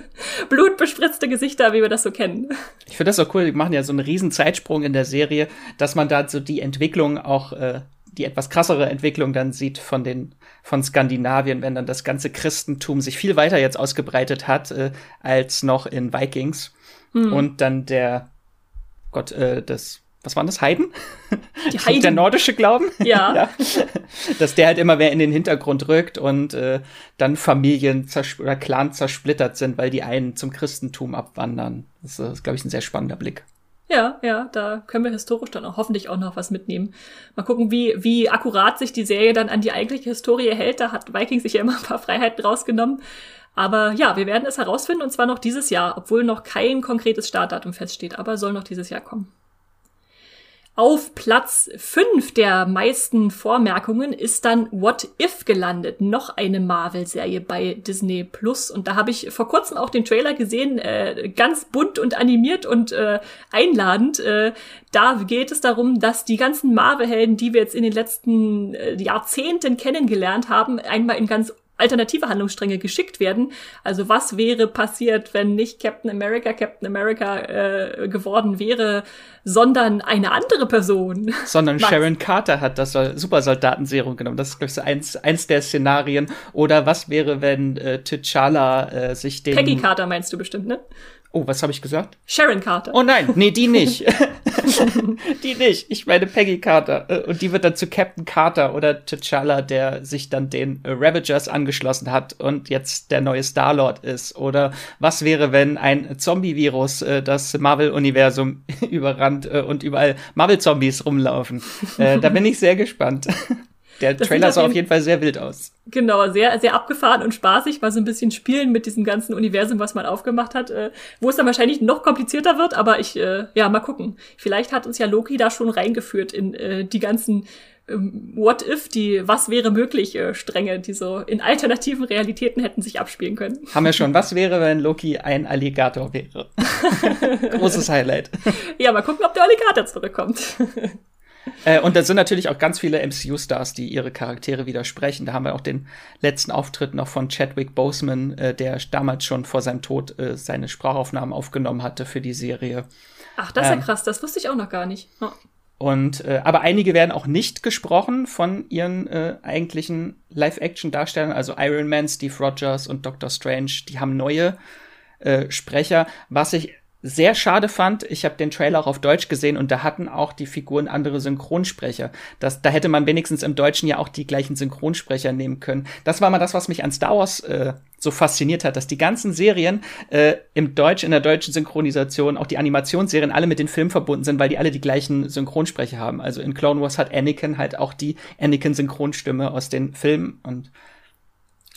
<laughs> blutbespritzte Gesichter, wie wir das so kennen. Ich finde das auch cool. Die machen ja so einen riesen Zeitsprung in der Serie, dass man da so die Entwicklung auch äh, die etwas krassere Entwicklung dann sieht von den von Skandinavien, wenn dann das ganze Christentum sich viel weiter jetzt ausgebreitet hat äh, als noch in Vikings hm. und dann der Gott äh, das was waren das Heiden? Die <laughs> Heiden. der nordische Glauben? Ja. <laughs> ja. Dass der halt immer mehr in den Hintergrund rückt und äh, dann Familien oder Clan zersplittert sind, weil die einen zum Christentum abwandern. Das ist, glaube ich, ein sehr spannender Blick. Ja, ja, da können wir historisch dann auch hoffentlich auch noch was mitnehmen. Mal gucken, wie, wie akkurat sich die Serie dann an die eigentliche Historie hält. Da hat Viking sich ja immer ein paar Freiheiten rausgenommen. Aber ja, wir werden es herausfinden und zwar noch dieses Jahr, obwohl noch kein konkretes Startdatum feststeht, aber soll noch dieses Jahr kommen. Auf Platz 5 der meisten Vormerkungen ist dann What If gelandet, noch eine Marvel-Serie bei Disney Plus. Und da habe ich vor kurzem auch den Trailer gesehen, äh, ganz bunt und animiert und äh, einladend. Äh, da geht es darum, dass die ganzen Marvel-Helden, die wir jetzt in den letzten äh, Jahrzehnten kennengelernt haben, einmal in ganz alternative Handlungsstränge geschickt werden. Also was wäre passiert, wenn nicht Captain America Captain America äh, geworden wäre, sondern eine andere Person? <laughs> Sondern? Sharon Carter hat das Supersoldatenserum genommen. Das ist, glaube ich, eins, eins der Szenarien. Oder was wäre, wenn äh, T'Challa äh, sich den... Peggy Carter meinst du bestimmt, ne? Oh, was habe ich gesagt? Sharon Carter. Oh nein, nee, die nicht. <laughs> <laughs> die nicht. Ich meine Peggy Carter. Äh, und die wird dann zu Captain Carter oder T'Challa, der sich dann den Ravagers angeschlossen hat und jetzt der neue Star-Lord ist. Oder was wäre, wenn ein Zombie-Virus äh, das Marvel-Universum <laughs> überrannt äh, und überall Marvel-Zombies rumlaufen? Äh, da bin ich sehr gespannt. Der das Trailer sah auf jeden Fall sehr wild aus. Genau, sehr, sehr abgefahren und spaßig, mal so ein bisschen spielen mit diesem ganzen Universum, was man aufgemacht hat, äh, wo es dann wahrscheinlich noch komplizierter wird, aber ich, äh, ja, mal gucken. Vielleicht hat uns ja Loki da schon reingeführt in äh, die ganzen ähm, What if, die Was wäre möglich äh, Stränge, die so in alternativen Realitäten hätten sich abspielen können. Haben wir schon. Was wäre, wenn Loki ein Alligator wäre? <laughs> Großes Highlight. Ja, mal gucken, ob der Alligator zurückkommt. <laughs> Äh, und da sind natürlich auch ganz viele MCU-Stars, die ihre Charaktere widersprechen. Da haben wir auch den letzten Auftritt noch von Chadwick Boseman, äh, der damals schon vor seinem Tod äh, seine Sprachaufnahmen aufgenommen hatte für die Serie. Ach, das ist ähm, ja krass, das wusste ich auch noch gar nicht. Oh. Und äh, aber einige werden auch nicht gesprochen von ihren äh, eigentlichen Live-Action-Darstellern, also Iron Man, Steve Rogers und Doctor Strange, die haben neue äh, Sprecher, was ich sehr schade fand, ich habe den Trailer auch auf Deutsch gesehen und da hatten auch die Figuren andere Synchronsprecher. Das, da hätte man wenigstens im Deutschen ja auch die gleichen Synchronsprecher nehmen können. Das war mal das, was mich an Star Wars äh, so fasziniert hat, dass die ganzen Serien äh, im Deutsch, in der deutschen Synchronisation, auch die Animationsserien alle mit den Filmen verbunden sind, weil die alle die gleichen Synchronsprecher haben. Also in Clone Wars hat Anakin halt auch die Anakin-Synchronstimme aus den Filmen und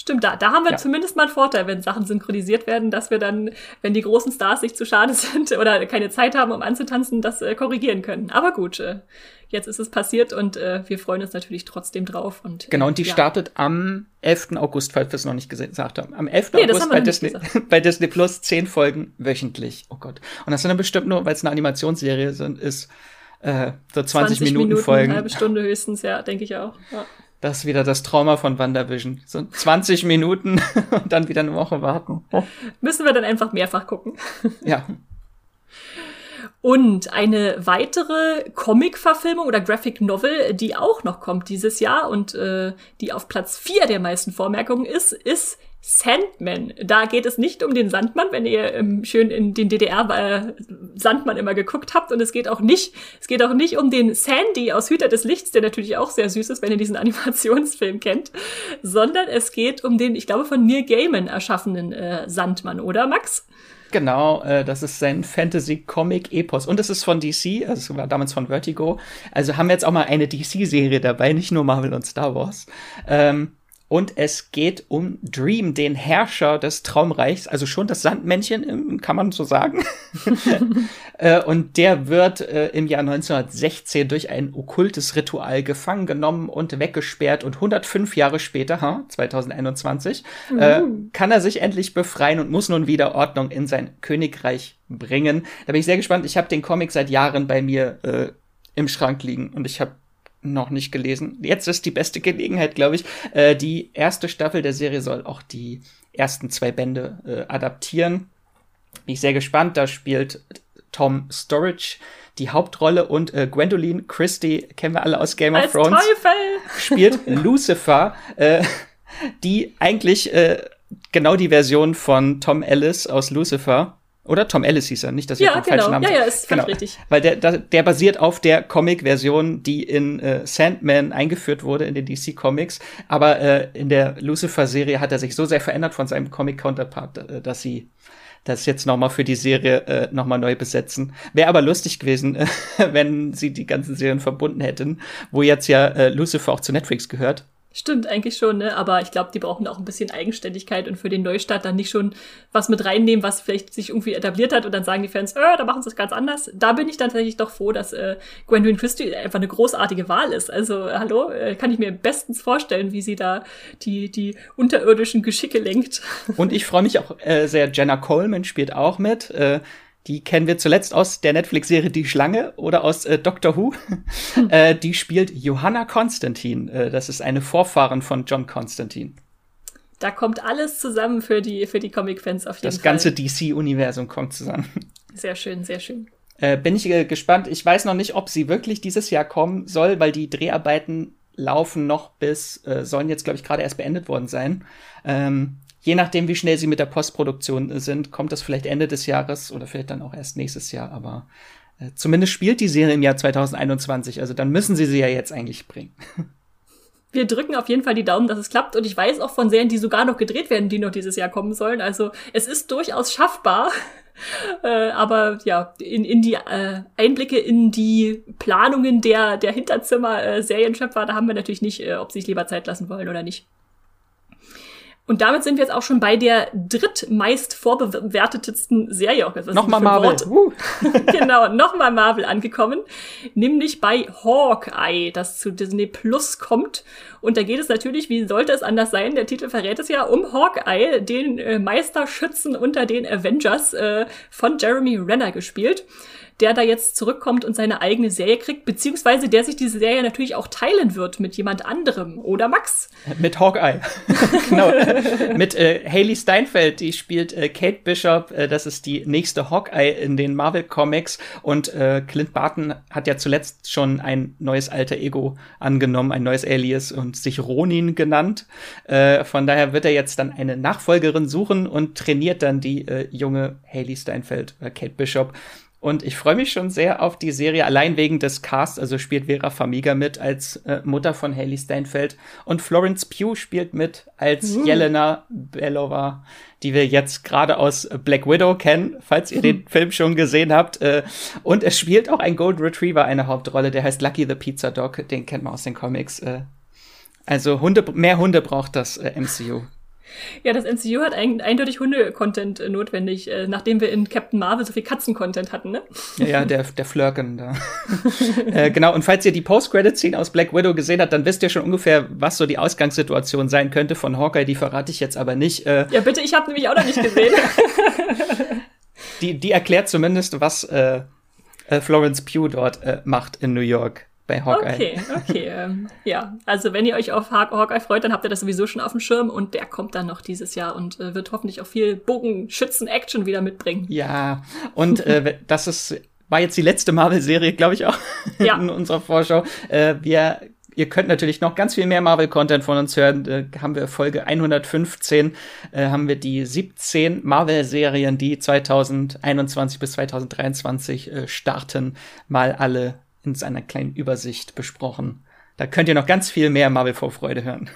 Stimmt, da, da haben wir ja. zumindest mal einen Vorteil, wenn Sachen synchronisiert werden, dass wir dann, wenn die großen Stars sich zu schade <laughs> sind oder keine Zeit haben, um anzutanzen, das äh, korrigieren können. Aber gut, äh, jetzt ist es passiert und äh, wir freuen uns natürlich trotzdem drauf. Und, äh, genau, und die ja. startet am 11. August, falls wir es noch nicht gesagt haben. Am 11. Nee, August bei Disney, <laughs> bei Disney Plus zehn Folgen wöchentlich. Oh Gott. Und das sind dann bestimmt nur, weil es eine Animationsserie sind, ist äh, so 20, 20 Minuten, Minuten Folgen. Eine halbe Stunde höchstens, ja, denke ich auch. Ja. Das ist wieder das Trauma von WandaVision. So 20 Minuten <laughs> und dann wieder eine Woche warten. Müssen wir dann einfach mehrfach gucken. <laughs> Ja. Und eine weitere Comic-Verfilmung oder Graphic Novel, die auch noch kommt dieses Jahr und äh, die auf Platz 4 der meisten Vormerkungen ist, ist Sandman. Da geht es nicht um den Sandmann, wenn ihr ähm, schön in den DDR äh, Sandmann immer geguckt habt. Und es geht auch nicht, es geht auch nicht um den Sandy aus Hüter des Lichts, der natürlich auch sehr süß ist, wenn ihr diesen <laughs> Animationsfilm kennt, sondern es geht um den, ich glaube, von Neil Gaiman erschaffenen äh, Sandmann, oder Max? Genau, äh, das ist sein Fantasy-Comic-Epos. Und es ist von DC, also es war damals von Vertigo. Also haben wir jetzt auch mal eine DC-Serie dabei, nicht nur Marvel und Star Wars. Ähm, und es geht um Dream, den Herrscher des Traumreichs, also schon das Sandmännchen, ähm, kann man so sagen. <laughs> <laughs> Äh, und der wird äh, im Jahr 1916 durch ein okkultes Ritual gefangen genommen und weggesperrt. Und 105 Jahre später, ha, 2021, mhm. äh, kann er sich endlich befreien und muss nun wieder Ordnung in sein Königreich bringen. Da bin ich sehr gespannt. Ich habe den Comic seit Jahren bei mir äh, im Schrank liegen und ich habe noch nicht gelesen. Jetzt ist die beste Gelegenheit, glaube ich. Äh, die erste Staffel der Serie soll auch die ersten zwei Bände äh, adaptieren. Bin ich sehr gespannt. Da spielt Tom Storage die Hauptrolle und äh, Gwendoline Christie, kennen wir alle aus Game of Thrones, spielt <laughs> Lucifer, äh, die eigentlich äh, genau die Version von Tom Ellis aus Lucifer oder Tom Ellis hieß er, nicht, dass ich ja, den genau. falschen Namen Ja, ja, ist genau. richtig. Weil der, der, basiert auf der Comic-Version, die in äh, Sandman eingeführt wurde in den DC Comics. Aber äh, in der Lucifer-Serie hat er sich so sehr verändert von seinem Comic-Counterpart, äh, dass sie das jetzt noch mal für die Serie äh, noch mal neu besetzen. Wäre aber lustig gewesen, äh, <laughs> wenn sie die ganzen Serien verbunden hätten, wo jetzt ja äh, Lucifer auch zu Netflix gehört. Stimmt, eigentlich schon, ne? Aber ich glaube, die brauchen auch ein bisschen Eigenständigkeit und für den Neustart dann nicht schon was mit reinnehmen, was vielleicht sich irgendwie etabliert hat und dann sagen die Fans, äh, da machen sie es ganz anders. Da bin ich dann tatsächlich doch froh, dass äh, Gwendolyn Christie einfach eine großartige Wahl ist. Also, hallo, äh, kann ich mir bestens vorstellen, wie sie da die, die unterirdischen Geschicke lenkt. Und ich freue mich auch äh, sehr, Jenna Coleman spielt auch mit. Äh, die kennen wir zuletzt aus der Netflix-Serie Die Schlange oder aus äh, Doctor Who. <laughs> äh, die spielt Johanna Konstantin. Äh, das ist eine Vorfahrin von John Constantine. Da kommt alles zusammen für die, für die Comic-Fans auf jeden das Fall. Das ganze DC-Universum kommt zusammen. Sehr schön, sehr schön. Äh, bin ich äh, gespannt. Ich weiß noch nicht, ob sie wirklich dieses Jahr kommen soll, weil die Dreharbeiten laufen noch bis, äh, sollen jetzt, glaube ich, gerade erst beendet worden sein. Ähm, je nachdem, wie schnell sie mit der Postproduktion sind, kommt das vielleicht Ende des Jahres oder vielleicht dann auch erst nächstes Jahr, aber äh, zumindest spielt die Serie im Jahr 2021, also dann müssen sie sie ja jetzt eigentlich bringen. <laughs> Wir drücken auf jeden Fall die Daumen, dass es klappt. Und ich weiß auch von Serien, die sogar noch gedreht werden, die noch dieses Jahr kommen sollen. Also es ist durchaus schaffbar. <laughs> äh, aber ja, in, in die äh, Einblicke in die Planungen der, der Hinterzimmer-Serienschöpfer, äh, da haben wir natürlich nicht, äh, ob sie sich lieber Zeit lassen wollen oder nicht. Und damit sind wir jetzt auch schon bei der drittmeist vorbewertetesten Serie. Auch nochmal Marvel. Uh. <laughs> genau, nochmal Marvel angekommen. Nämlich bei Hawkeye, das zu Disney Plus kommt. Und da geht es natürlich, wie sollte es anders sein, der Titel verrät es ja, um Hawkeye, den äh, Meisterschützen unter den Avengers äh, von Jeremy Renner gespielt der da jetzt zurückkommt und seine eigene Serie kriegt, beziehungsweise der sich diese Serie natürlich auch teilen wird mit jemand anderem oder Max. Mit Hawkeye. <laughs> genau. mit äh, Haley Steinfeld, die spielt äh, Kate Bishop, äh, das ist die nächste Hawkeye in den Marvel Comics und äh, Clint Barton hat ja zuletzt schon ein neues alter Ego angenommen, ein neues Alias und sich Ronin genannt. Äh, von daher wird er jetzt dann eine Nachfolgerin suchen und trainiert dann die äh, junge Haley Steinfeld, äh, Kate Bishop. Und ich freue mich schon sehr auf die Serie, allein wegen des Casts. Also spielt Vera Famiga mit als äh, Mutter von Haley Steinfeld. Und Florence Pugh spielt mit als uh. Jelena Belova, die wir jetzt gerade aus Black Widow kennen, falls ihr den <laughs> Film schon gesehen habt. Äh, und es spielt auch ein Gold Retriever eine Hauptrolle, der heißt Lucky the Pizza Dog. Den kennt man aus den Comics. Äh, also Hunde, mehr Hunde braucht das äh, MCU. Ja, das MCU hat ein, eindeutig Hunde-Content äh, notwendig, äh, nachdem wir in Captain Marvel so viel Katzen-Content hatten, ne? Ja, ja, der, der Flirken da. <laughs> äh, genau, und falls ihr die Post-Credit-Scene aus Black Widow gesehen habt, dann wisst ihr schon ungefähr, was so die Ausgangssituation sein könnte von Hawkeye. Die verrate ich jetzt aber nicht. Äh, ja, bitte, ich habe nämlich auch noch nicht gesehen. <laughs> die, die erklärt zumindest, was äh, äh, Florence Pugh dort macht in New York bei Hawkeye. Okay, okay. Ähm, ja, also wenn ihr euch auf Hawkeye freut, dann habt ihr das sowieso schon auf dem Schirm und der kommt dann noch dieses Jahr und äh, wird hoffentlich auch viel Bogenschützen-Action wieder mitbringen. Ja, und äh, <laughs> das ist war jetzt die letzte Marvel-Serie, glaube ich auch, ja. <laughs> in unserer Vorschau. Äh, wir Ihr könnt natürlich noch ganz viel mehr Marvel-Content von uns hören. Da haben wir Folge 115, äh, haben wir die 17 Marvel-Serien, die 2021 bis 2023 äh, starten, mal alle in seiner kleinen Übersicht besprochen. Da könnt ihr noch ganz viel mehr Marvel-Vorfreude hören.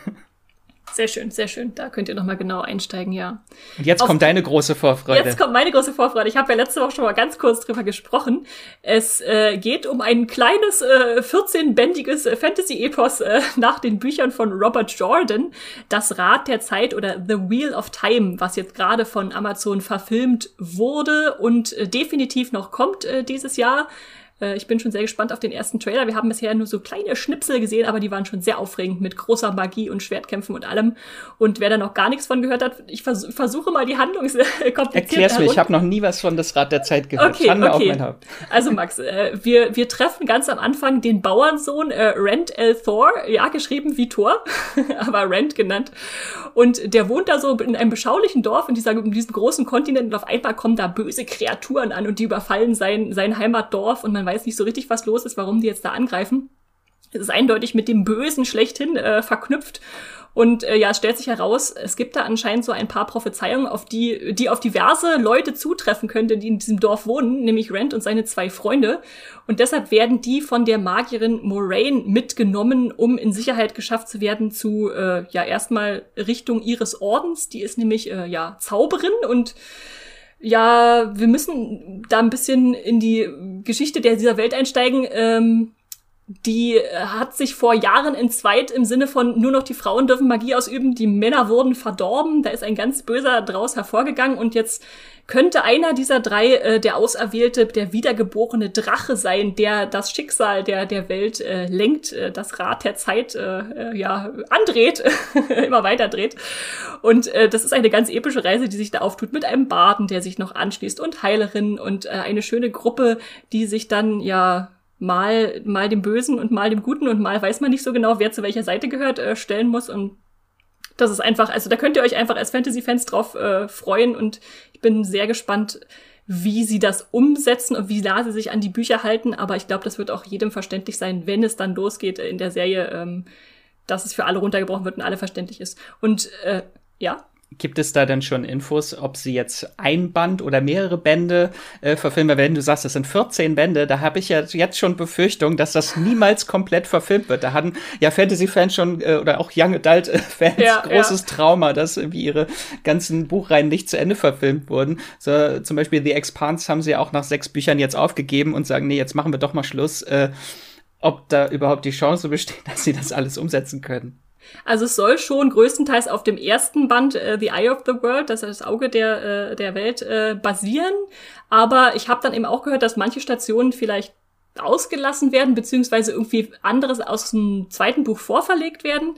Sehr schön, sehr schön. Da könnt ihr noch mal genau einsteigen, ja. Und jetzt Auf, kommt deine große Vorfreude. Jetzt kommt meine große Vorfreude. Ich habe ja letzte Woche schon mal ganz kurz drüber gesprochen. Es äh, geht um ein kleines, äh, 14-bändiges äh, Fantasy-Epos äh, nach den Büchern von Robert Jordan. Das Rad der Zeit oder The Wheel of Time, was jetzt gerade von Amazon verfilmt wurde und äh, definitiv noch kommt äh, dieses Jahr. Äh, ich bin schon sehr gespannt auf den ersten Trailer. Wir haben bisher nur so kleine Schnipsel gesehen, aber die waren schon sehr aufregend mit großer Magie und Schwertkämpfen und allem. Und wer da noch gar nichts von gehört hat, ich vers versuche mal die Handlung <laughs> kompliziert Erklär's mir, ich habe noch nie was von das Rad der Zeit gehört. Okay, Schande okay. Auf mein Haupt. Also Max, äh, wir, wir treffen ganz am Anfang den Bauernsohn äh, Rand L. Thor, ja, geschrieben wie Thor, <laughs> aber Rand genannt. Und der wohnt da so in einem beschaulichen Dorf in, dieser, in diesem großen Kontinent und auf einmal kommen da böse Kreaturen an und die überfallen sein, sein Heimatdorf und man weiß nicht so richtig, was los ist, warum die jetzt da angreifen. Es ist eindeutig mit dem Bösen schlechthin äh, verknüpft. Und äh, ja, es stellt sich heraus, es gibt da anscheinend so ein paar Prophezeiungen, auf die, die auf diverse Leute zutreffen könnte, die in diesem Dorf wohnen, nämlich Rand und seine zwei Freunde. Und deshalb werden die von der Magierin Moraine mitgenommen, um in Sicherheit geschafft zu werden zu, äh, ja, erstmal Richtung ihres Ordens. Die ist nämlich, äh, ja, Zauberin und ja, wir müssen da ein bisschen in die Geschichte dieser Welt einsteigen. Ähm, die hat sich vor Jahren entzweit im Sinne von nur noch die Frauen dürfen Magie ausüben, die Männer wurden verdorben. Da ist ein ganz böser draus hervorgegangen und jetzt könnte einer dieser drei äh, der Auserwählte, der wiedergeborene Drache sein, der das Schicksal der, der Welt äh, lenkt, äh, das Rad der Zeit äh, äh ja andreht, <laughs> immer weiter dreht. Und äh, das ist eine ganz epische Reise, die sich da auftut mit einem Baden, der sich noch anschließt und Heilerinnen und äh, eine schöne Gruppe, die sich dann ja mal, mal dem Bösen und mal dem Guten und mal weiß man nicht so genau, wer zu welcher Seite gehört, äh, stellen muss und Das ist einfach, also da könnt ihr euch einfach als Fantasy-Fans drauf äh, freuen und ich bin sehr gespannt, wie sie das umsetzen und wie nah sie sich an die Bücher halten. Aber ich glaube, das wird auch jedem verständlich sein, wenn es dann losgeht in der Serie, ähm, dass es für alle runtergebrochen wird und alle verständlich ist. Und äh, ja. Gibt es da denn schon Infos, ob sie jetzt ein Band oder mehrere Bände äh, verfilmen? Wenn du sagst, das sind 14 Bände, da habe ich ja jetzt schon Befürchtung, dass das niemals komplett verfilmt wird. Da hatten ja Fantasy-Fans schon äh, oder auch Young Adult-Fans ja, großes ja. Trauma, dass irgendwie ihre ganzen Buchreihen nicht zu Ende verfilmt wurden. So, zum Beispiel The Expanse haben sie auch nach sechs Büchern jetzt aufgegeben und sagen, nee, jetzt machen wir doch mal Schluss. Äh, ob da überhaupt die Chance besteht, <laughs> dass sie das alles umsetzen können. Also es soll schon größtenteils auf dem ersten Band äh, The Eye of the World, das ist das Auge der, äh, der Welt, äh, basieren. Aber ich habe dann eben auch gehört, dass manche Stationen vielleicht ausgelassen werden, beziehungsweise irgendwie anderes aus dem zweiten Buch vorverlegt werden.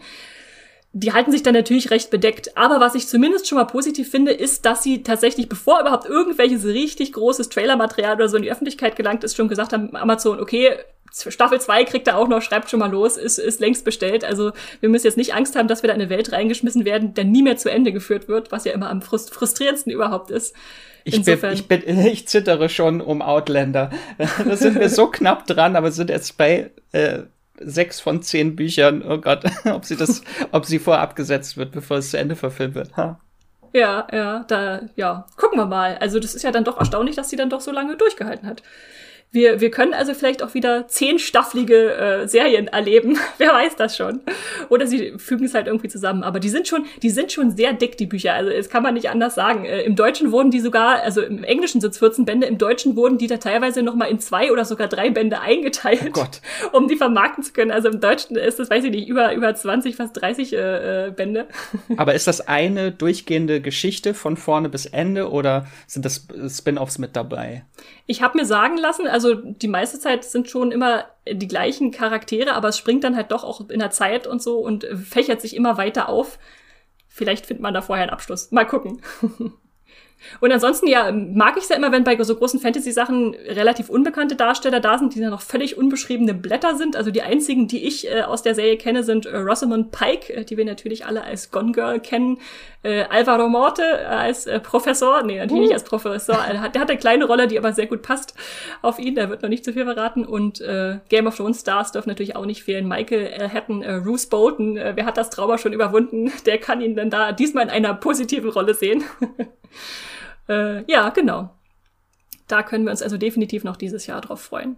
Die halten sich dann natürlich recht bedeckt. Aber was ich zumindest schon mal positiv finde, ist, dass sie tatsächlich, bevor überhaupt irgendwelches richtig großes Trailermaterial oder so in die Öffentlichkeit gelangt ist, schon gesagt haben, Amazon, okay, Staffel 2 kriegt er auch noch, schreibt schon mal los, ist, ist längst bestellt. Also wir müssen jetzt nicht Angst haben, dass wir da in eine Welt reingeschmissen werden, der nie mehr zu Ende geführt wird, was ja immer am frustrierendsten überhaupt ist. Ich, bin, ich, bin, <laughs> ich zittere schon um Outlander. Da sind wir so knapp dran, aber sind jetzt bei äh, sechs von zehn Büchern. Oh Gott, <laughs> ob sie das, ob sie vorab gesetzt wird, bevor es zu Ende verfilmt wird. Ha. Ja, ja, da, ja, gucken wir mal. Also das ist ja dann doch erstaunlich, dass sie dann doch so lange durchgehalten hat. Wir, wir können also vielleicht auch wieder zehnstaffelige äh, Serien erleben. <laughs> Wer weiß das schon. Oder sie fügen es halt irgendwie zusammen. Aber die sind schon, die sind schon sehr dick, die Bücher. Also das kann man nicht anders sagen. Äh, Im Deutschen wurden die sogar, also im Englischen sind es 14 Bände, im Deutschen wurden die da teilweise noch mal in zwei oder sogar drei Bände eingeteilt, oh <laughs> um die vermarkten zu können. Also im Deutschen ist das, weiß ich nicht, über, über 20, fast 30 äh, äh, Bände. <laughs> Aber ist das eine durchgehende Geschichte von vorne bis Ende oder sind das Spin-offs mit dabei? Ich habe mir sagen lassen, also die meiste Zeit sind schon immer die gleichen Charaktere, aber es springt dann halt doch auch in der Zeit und so und fächert sich immer weiter auf. Vielleicht findet man da vorher einen Abschluss. Mal gucken. <laughs> Und ansonsten, ja, mag ich es ja immer, wenn bei so großen Fantasy-Sachen relativ unbekannte Darsteller da sind, die dann noch völlig unbeschriebene Blätter sind. Also die einzigen, die ich äh, aus der Serie kenne, sind äh, Rosamund Pike, äh, die wir natürlich alle als Gone Girl kennen. Äh, Alvaro Morte äh, als äh, Professor, nee, natürlich uh. nicht als Professor. der hat eine kleine Rolle, die aber sehr gut passt auf ihn. Da wird noch nicht zu viel verraten. Und äh, Game of Thrones Stars dürfen natürlich auch nicht fehlen. Michael äh, Hatton, äh, Bruce Bolton, äh, wer hat das Trauma schon überwunden? Der kann ihn dann da diesmal in einer positiven Rolle sehen. <laughs> Äh, ja, genau. Da können wir uns also definitiv noch dieses Jahr drauf freuen.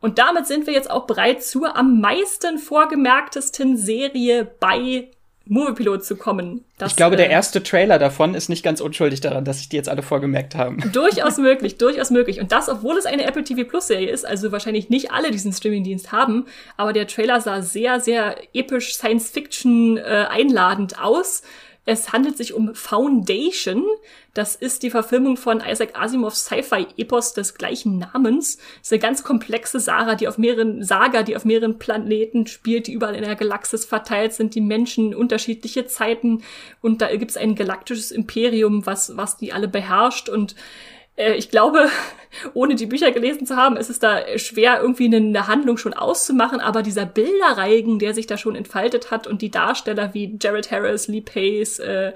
Und damit sind wir jetzt auch bereit zur am meisten vorgemerktesten Serie bei Moviepilot zu kommen. Das, ich glaube, der äh, erste Trailer davon ist nicht ganz unschuldig daran, dass sich die jetzt alle vorgemerkt haben. <laughs> Durchaus möglich, durchaus möglich. Und das, obwohl es eine Apple TV Plus Serie ist, also wahrscheinlich nicht alle diesen Streamingdienst haben, aber der Trailer sah sehr, sehr episch Science-Fiction äh, einladend aus. Es handelt sich um Foundation. Das ist die Verfilmung von Isaac Asimovs Sci-Fi-Epos des gleichen Namens. Es ist eine ganz komplexe Saga, die auf mehreren, Saga, die auf mehreren Planeten spielt, die überall in der Galaxis verteilt sind, die Menschen, unterschiedliche Zeiten. Und da gibt es ein galaktisches Imperium, was, was die alle beherrscht und ich glaube, <laughs> ohne die Bücher gelesen zu haben, ist es da schwer, irgendwie eine, Handlung schon auszumachen, aber dieser Bilderreigen, der sich da schon entfaltet hat und die Darsteller wie Jared Harris, Lee Pace, äh,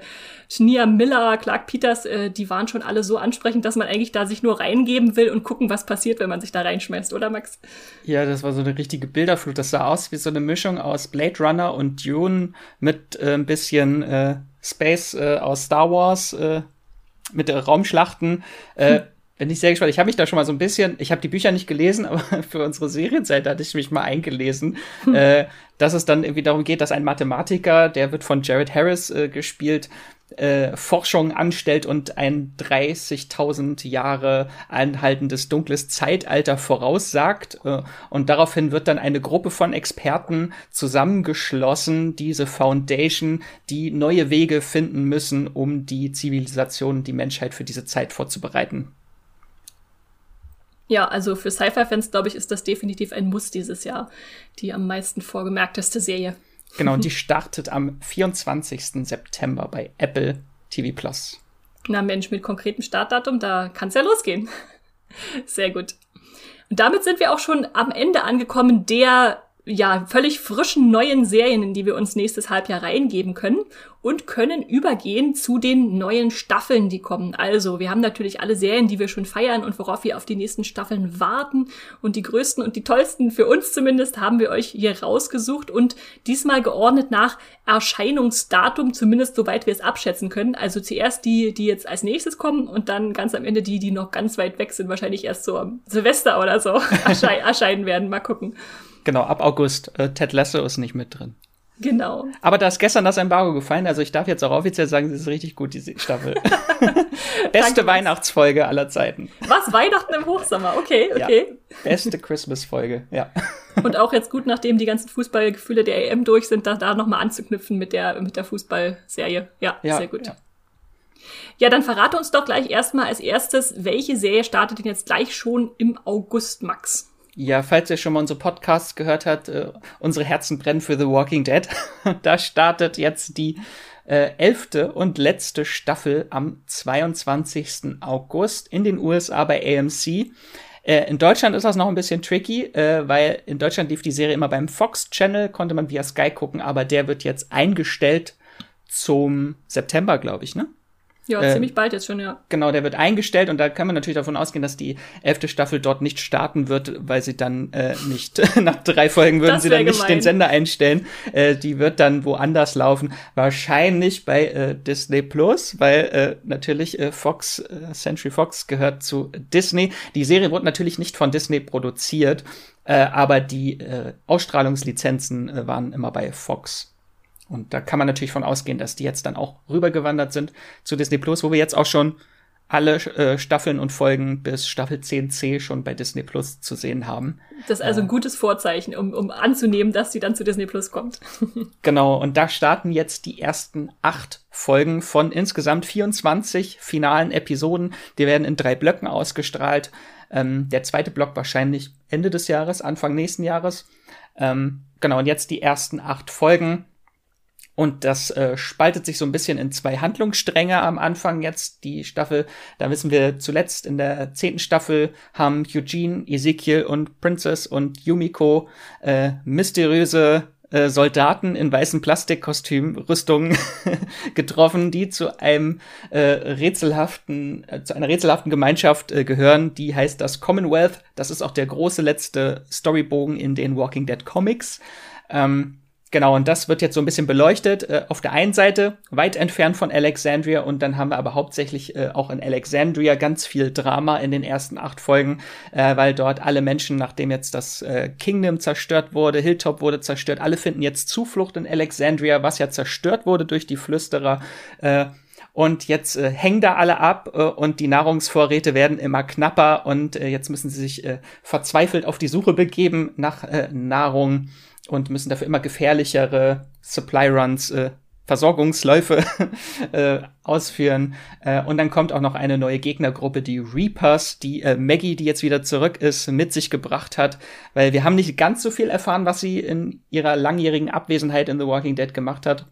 Nia Miller, Clark Peters, äh, die waren schon alle so ansprechend, dass man eigentlich da sich nur reingeben will und gucken, was passiert, wenn man sich da reinschmeißt, oder Max? Ja, das war so eine richtige Bilderflut. Das sah aus wie so eine Mischung aus Blade Runner und Dune mit äh, ein bisschen äh, Space äh, aus Star Wars. Äh mit äh, Raumschlachten. Äh, bin ich sehr gespannt. Ich habe mich da schon mal so ein bisschen, ich habe die Bücher nicht gelesen, <laughs> aber für unsere Serienzeit hatte ich mich mal eingelesen, hm. äh, dass es dann irgendwie darum geht, dass ein Mathematiker, der wird von Jared Harris äh, gespielt, äh, Forschung anstellt und ein 30.000 Jahre anhaltendes dunkles Zeitalter voraussagt. Äh, und daraufhin wird dann eine Gruppe von Experten zusammengeschlossen, diese Foundation, die neue Wege finden müssen, um die Zivilisation, die Menschheit für diese Zeit vorzubereiten. Ja, also für Sci-Fi-Fans, glaube ich, ist das definitiv ein Muss dieses Jahr. Die am meisten vorgemerkteste Serie. Genau, und die startet am 24. September bei Apple TV Plus. Na Mensch, mit konkretem Startdatum, da kann es ja losgehen. <laughs> Sehr gut. Und damit sind wir auch schon am Ende angekommen der ja, völlig frischen neuen Serien, in die wir uns nächstes Halbjahr reingeben können und können übergehen zu den neuen Staffeln, die kommen. Also, wir haben natürlich alle Serien, die wir schon feiern und worauf wir auf die nächsten Staffeln warten. Und die größten und die tollsten, für uns zumindest, haben wir euch hier rausgesucht und diesmal geordnet nach Erscheinungsdatum, zumindest soweit wir es abschätzen können. Also zuerst die, die jetzt als nächstes kommen und dann ganz am Ende die, die noch ganz weit weg sind, wahrscheinlich erst so am Silvester oder so <laughs> erscheinen werden. Mal gucken. Genau, ab August. Äh, Ted Lasso ist nicht mit drin. Genau. Aber da ist gestern das Embargo gefallen, also ich darf jetzt auch offiziell sagen, sie ist richtig gut, diese Staffel. <laughs> <laughs> Beste Weihnachtsfolge aller Zeiten. Was? Weihnachten im Hochsommer? Okay, okay. Ja, beste Christmas-Folge, ja. <laughs> Und auch jetzt gut, nachdem die ganzen Fußballgefühle der EM durch sind, da, da nochmal anzuknüpfen mit der, mit der Fußballserie. Ja, ja, sehr gut. Ja. ja, dann verrate uns doch gleich erstmal als erstes, welche Serie startet denn jetzt gleich schon im August, Max? Ja, falls ihr schon mal unsere Podcasts gehört habt, äh, unsere Herzen brennen für The Walking Dead. <laughs> da startet jetzt die äh, elfte und letzte Staffel am 22. August in den USA bei AMC. Äh, in Deutschland ist das noch ein bisschen tricky, äh, weil in Deutschland lief die Serie immer beim Fox Channel, konnte man via Sky gucken, aber der wird jetzt eingestellt zum September, glaube ich, ne? Ja, äh, ziemlich bald jetzt schon, ja. Genau, der wird eingestellt und da kann man natürlich davon ausgehen, dass die elfte Staffel dort nicht starten wird, weil sie dann äh, nicht, <laughs> nach drei Folgen würden sie dann gemein. nicht den Sender einstellen. Äh, die wird dann woanders laufen. Wahrscheinlich bei äh, Disney Plus, weil äh, natürlich äh, Fox, äh, Century Fox gehört zu Disney. Die Serie wurde natürlich nicht von Disney produziert, äh, aber die äh, Ausstrahlungslizenzen äh, waren immer bei Fox. Und da kann man natürlich von ausgehen, dass die jetzt dann auch rübergewandert sind zu Disney Plus, wo wir jetzt auch schon alle äh, Staffeln und Folgen bis Staffel 10c schon bei Disney Plus zu sehen haben. Das ist also ein gutes Vorzeichen, um, um anzunehmen, dass sie dann zu Disney Plus kommt. <laughs> genau, und da starten jetzt die ersten acht Folgen von insgesamt 24 finalen Episoden. Die werden in drei Blöcken ausgestrahlt. Ähm, der zweite Block wahrscheinlich Ende des Jahres, Anfang nächsten Jahres. Ähm, genau, und jetzt die ersten acht Folgen und das äh, spaltet sich so ein bisschen in zwei Handlungsstränge am Anfang jetzt die Staffel. Da wissen wir zuletzt in der zehnten Staffel haben Eugene, Ezekiel und Princess und Yumiko äh, mysteriöse äh, Soldaten in weißen Plastikkostümen, Rüstungen <laughs> getroffen, die zu einem äh, rätselhaften, äh, zu einer rätselhaften Gemeinschaft äh, gehören, die heißt das Commonwealth. Das ist auch der große letzte Storybogen in den Walking Dead Comics. Ähm, Genau, und das wird jetzt so ein bisschen beleuchtet. Äh, auf der einen Seite weit entfernt von Alexandria und dann haben wir aber hauptsächlich äh, auch in Alexandria ganz viel Drama in den ersten acht Folgen, äh, weil dort alle Menschen, nachdem jetzt das äh, Kingdom zerstört wurde, Hilltop wurde zerstört, alle finden jetzt Zuflucht in Alexandria, was ja zerstört wurde durch die Flüsterer. Äh, und jetzt äh, hängen da alle ab und die Nahrungsvorräte werden immer knapper und jetzt müssen sie sich verzweifelt auf die Suche begeben nach Nahrung und müssen dafür immer gefährlichere Supply Runs, äh, Versorgungsläufe <laughs> äh, ausführen. Äh, und dann kommt auch noch eine neue Gegnergruppe, die Reapers, die äh, Maggie, die jetzt wieder zurück ist, mit sich gebracht hat, weil wir haben nicht ganz so viel erfahren, was sie in ihrer langjährigen Abwesenheit in The Walking Dead gemacht hat.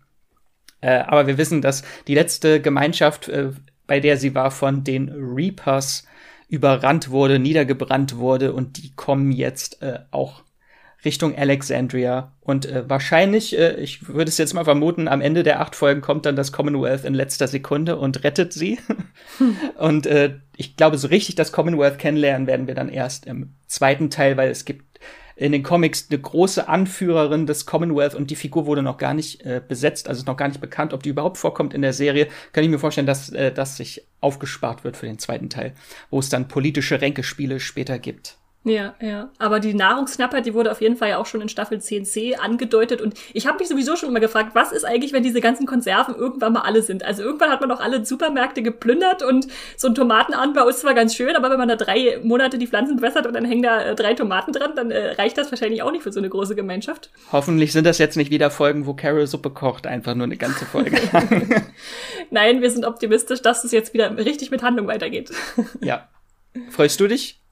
Äh, aber wir wissen, dass die letzte Gemeinschaft, äh, bei der sie war, von den Reapers überrannt wurde, niedergebrannt wurde und die kommen jetzt äh, auch Richtung Alexandria. Und äh, wahrscheinlich, äh, ich würde es jetzt mal vermuten, am Ende der acht Folgen kommt dann das Commonwealth in letzter Sekunde und rettet sie. Hm. <laughs> Und äh, ich glaube, so richtig das Commonwealth kennenlernen werden wir dann erst im zweiten Teil, weil es gibt in den Comics eine große Anführerin des Commonwealth und die Figur wurde noch gar nicht äh, besetzt, also ist noch gar nicht bekannt, ob die überhaupt vorkommt in der Serie. Kann ich mir vorstellen, dass äh, das sich aufgespart wird für den zweiten Teil, wo es dann politische Ränkespiele später gibt. Ja, ja. Aber die Nahrungsknappheit, die wurde auf jeden Fall ja auch schon in Staffel 10c angedeutet. Und ich habe mich sowieso schon immer gefragt, was ist eigentlich, wenn diese ganzen Konserven irgendwann mal alle sind? Also irgendwann hat man doch alle Supermärkte geplündert und so ein Tomatenanbau ist zwar ganz schön, aber wenn man da drei Monate die Pflanzen bewässert und dann hängen da äh, drei Tomaten dran, dann äh, reicht das wahrscheinlich auch nicht für so eine große Gemeinschaft. Hoffentlich sind das jetzt nicht wieder Folgen, wo Carol Suppe kocht, einfach nur eine ganze Folge. <laughs> Nein, wir sind optimistisch, dass es jetzt wieder richtig mit Handlung weitergeht. ja. Freust du dich?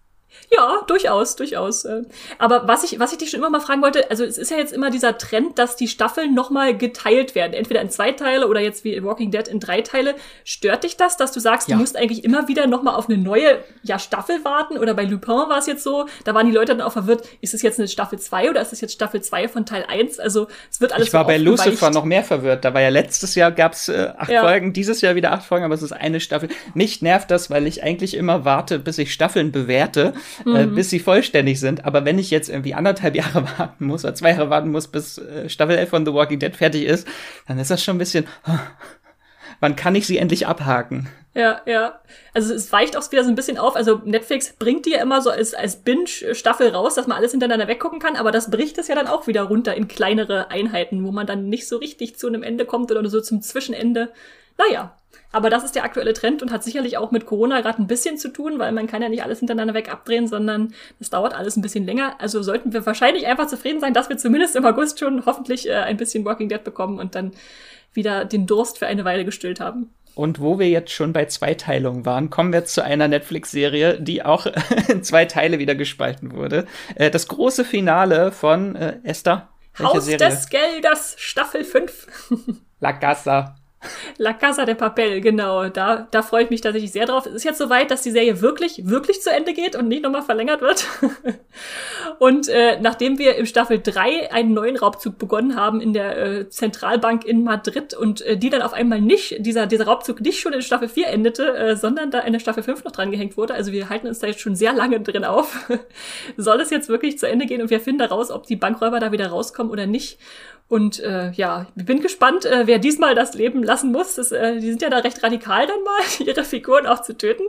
Ja, durchaus, durchaus. Äh. Aber was ich, was ich dich schon immer mal fragen wollte, also es ist ja jetzt immer dieser Trend, dass die Staffeln nochmal geteilt werden, entweder in zwei Teile oder jetzt wie Walking Dead in drei Teile. Stört dich das, dass du sagst, ja. du musst eigentlich immer wieder nochmal auf eine neue ja, Staffel warten? Oder bei Lupin war es jetzt so, da waren die Leute dann auch verwirrt, ist es jetzt eine Staffel 2 oder ist es jetzt Staffel 2 von Teil 1? Also es wird alles Ich war so bei Lucifer noch mehr verwirrt. Da war ja letztes Jahr gab's äh, acht ja. Folgen, dieses Jahr wieder acht Folgen, aber es ist eine Staffel. Mich nervt das, weil ich eigentlich immer warte, bis ich Staffeln bewerte mhm. äh, bis sie vollständig sind. Aber wenn ich jetzt irgendwie anderthalb <laughs> Jahre warten muss oder zwei Jahre warten muss, bis äh, Staffel 11 von The Walking Dead fertig ist, dann ist das schon ein bisschen, <laughs> wann kann ich sie endlich abhaken? Ja, ja. Also es weicht auch wieder so ein bisschen auf. Also Netflix bringt die ja immer so als, als Binge-Staffel raus, dass man alles hintereinander weggucken kann, aber das bricht es ja dann auch wieder runter in kleinere Einheiten, wo man dann nicht so richtig zu einem Ende kommt oder so zum Zwischenende. Naja, aber das ist der aktuelle Trend und hat sicherlich auch mit Corona gerade ein bisschen zu tun, weil man kann ja nicht alles hintereinander weg abdrehen, sondern das dauert alles ein bisschen länger. Also sollten wir wahrscheinlich einfach zufrieden sein, dass wir zumindest im August schon hoffentlich äh, ein bisschen Walking Dead bekommen und dann wieder den Durst für eine Weile gestillt haben. Und wo wir jetzt schon bei Zweiteilung waren, kommen wir zu einer Netflix-Serie, die auch <laughs> in zwei Teile wieder gespalten wurde. Äh, das große Finale von äh, Esther. Haus Serie? des Geldes, Staffel 5. <laughs> La Casa. La Casa de Papel, genau. Da, da freue ich mich tatsächlich sehr drauf. Es ist jetzt soweit, dass die Serie wirklich, wirklich zu Ende geht und nicht nochmal verlängert wird. <laughs> und äh, nachdem wir im Staffel 3 einen neuen Raubzug begonnen haben in der äh, Zentralbank in Madrid und äh, die dann auf einmal nicht, dieser, dieser Raubzug nicht schon in Staffel 4 endete, äh, sondern da in der Staffel 5 noch dran gehängt wurde, also wir halten uns da jetzt schon sehr lange drin auf, <laughs> soll es jetzt wirklich zu Ende gehen und wir finden heraus, ob die Bankräuber da wieder rauskommen oder nicht. Und äh, ja, ich bin gespannt, äh, wer diesmal das Leben lassen muss. Das, äh, die sind ja da recht radikal dann mal, <laughs> ihre Figuren auch zu töten.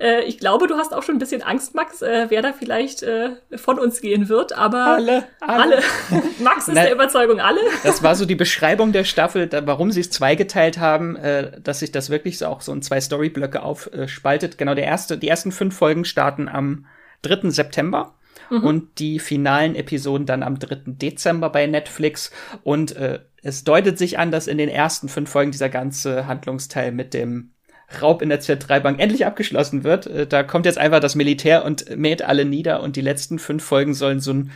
Äh, ich glaube, du hast auch schon ein bisschen Angst, Max, äh, wer da vielleicht äh, von uns gehen wird. Aber alle, alle. alle. <laughs> Max ist Na, der Überzeugung alle. Das war so die <laughs> Beschreibung der Staffel, da, warum sie es zweigeteilt haben, äh, dass sich das wirklich so auch so in zwei Storyblöcke aufspaltet. Genau, der erste, die ersten fünf Folgen starten am 3. September mhm. und die finalen Episoden dann am 3. Dezember bei Netflix. Und äh, es deutet sich an, dass in den ersten fünf Folgen dieser ganze Handlungsteil mit dem Raub in der Zentralbank endlich abgeschlossen wird. Äh, da kommt jetzt einfach das Militär und mäht alle nieder und die letzten fünf Folgen sollen so ein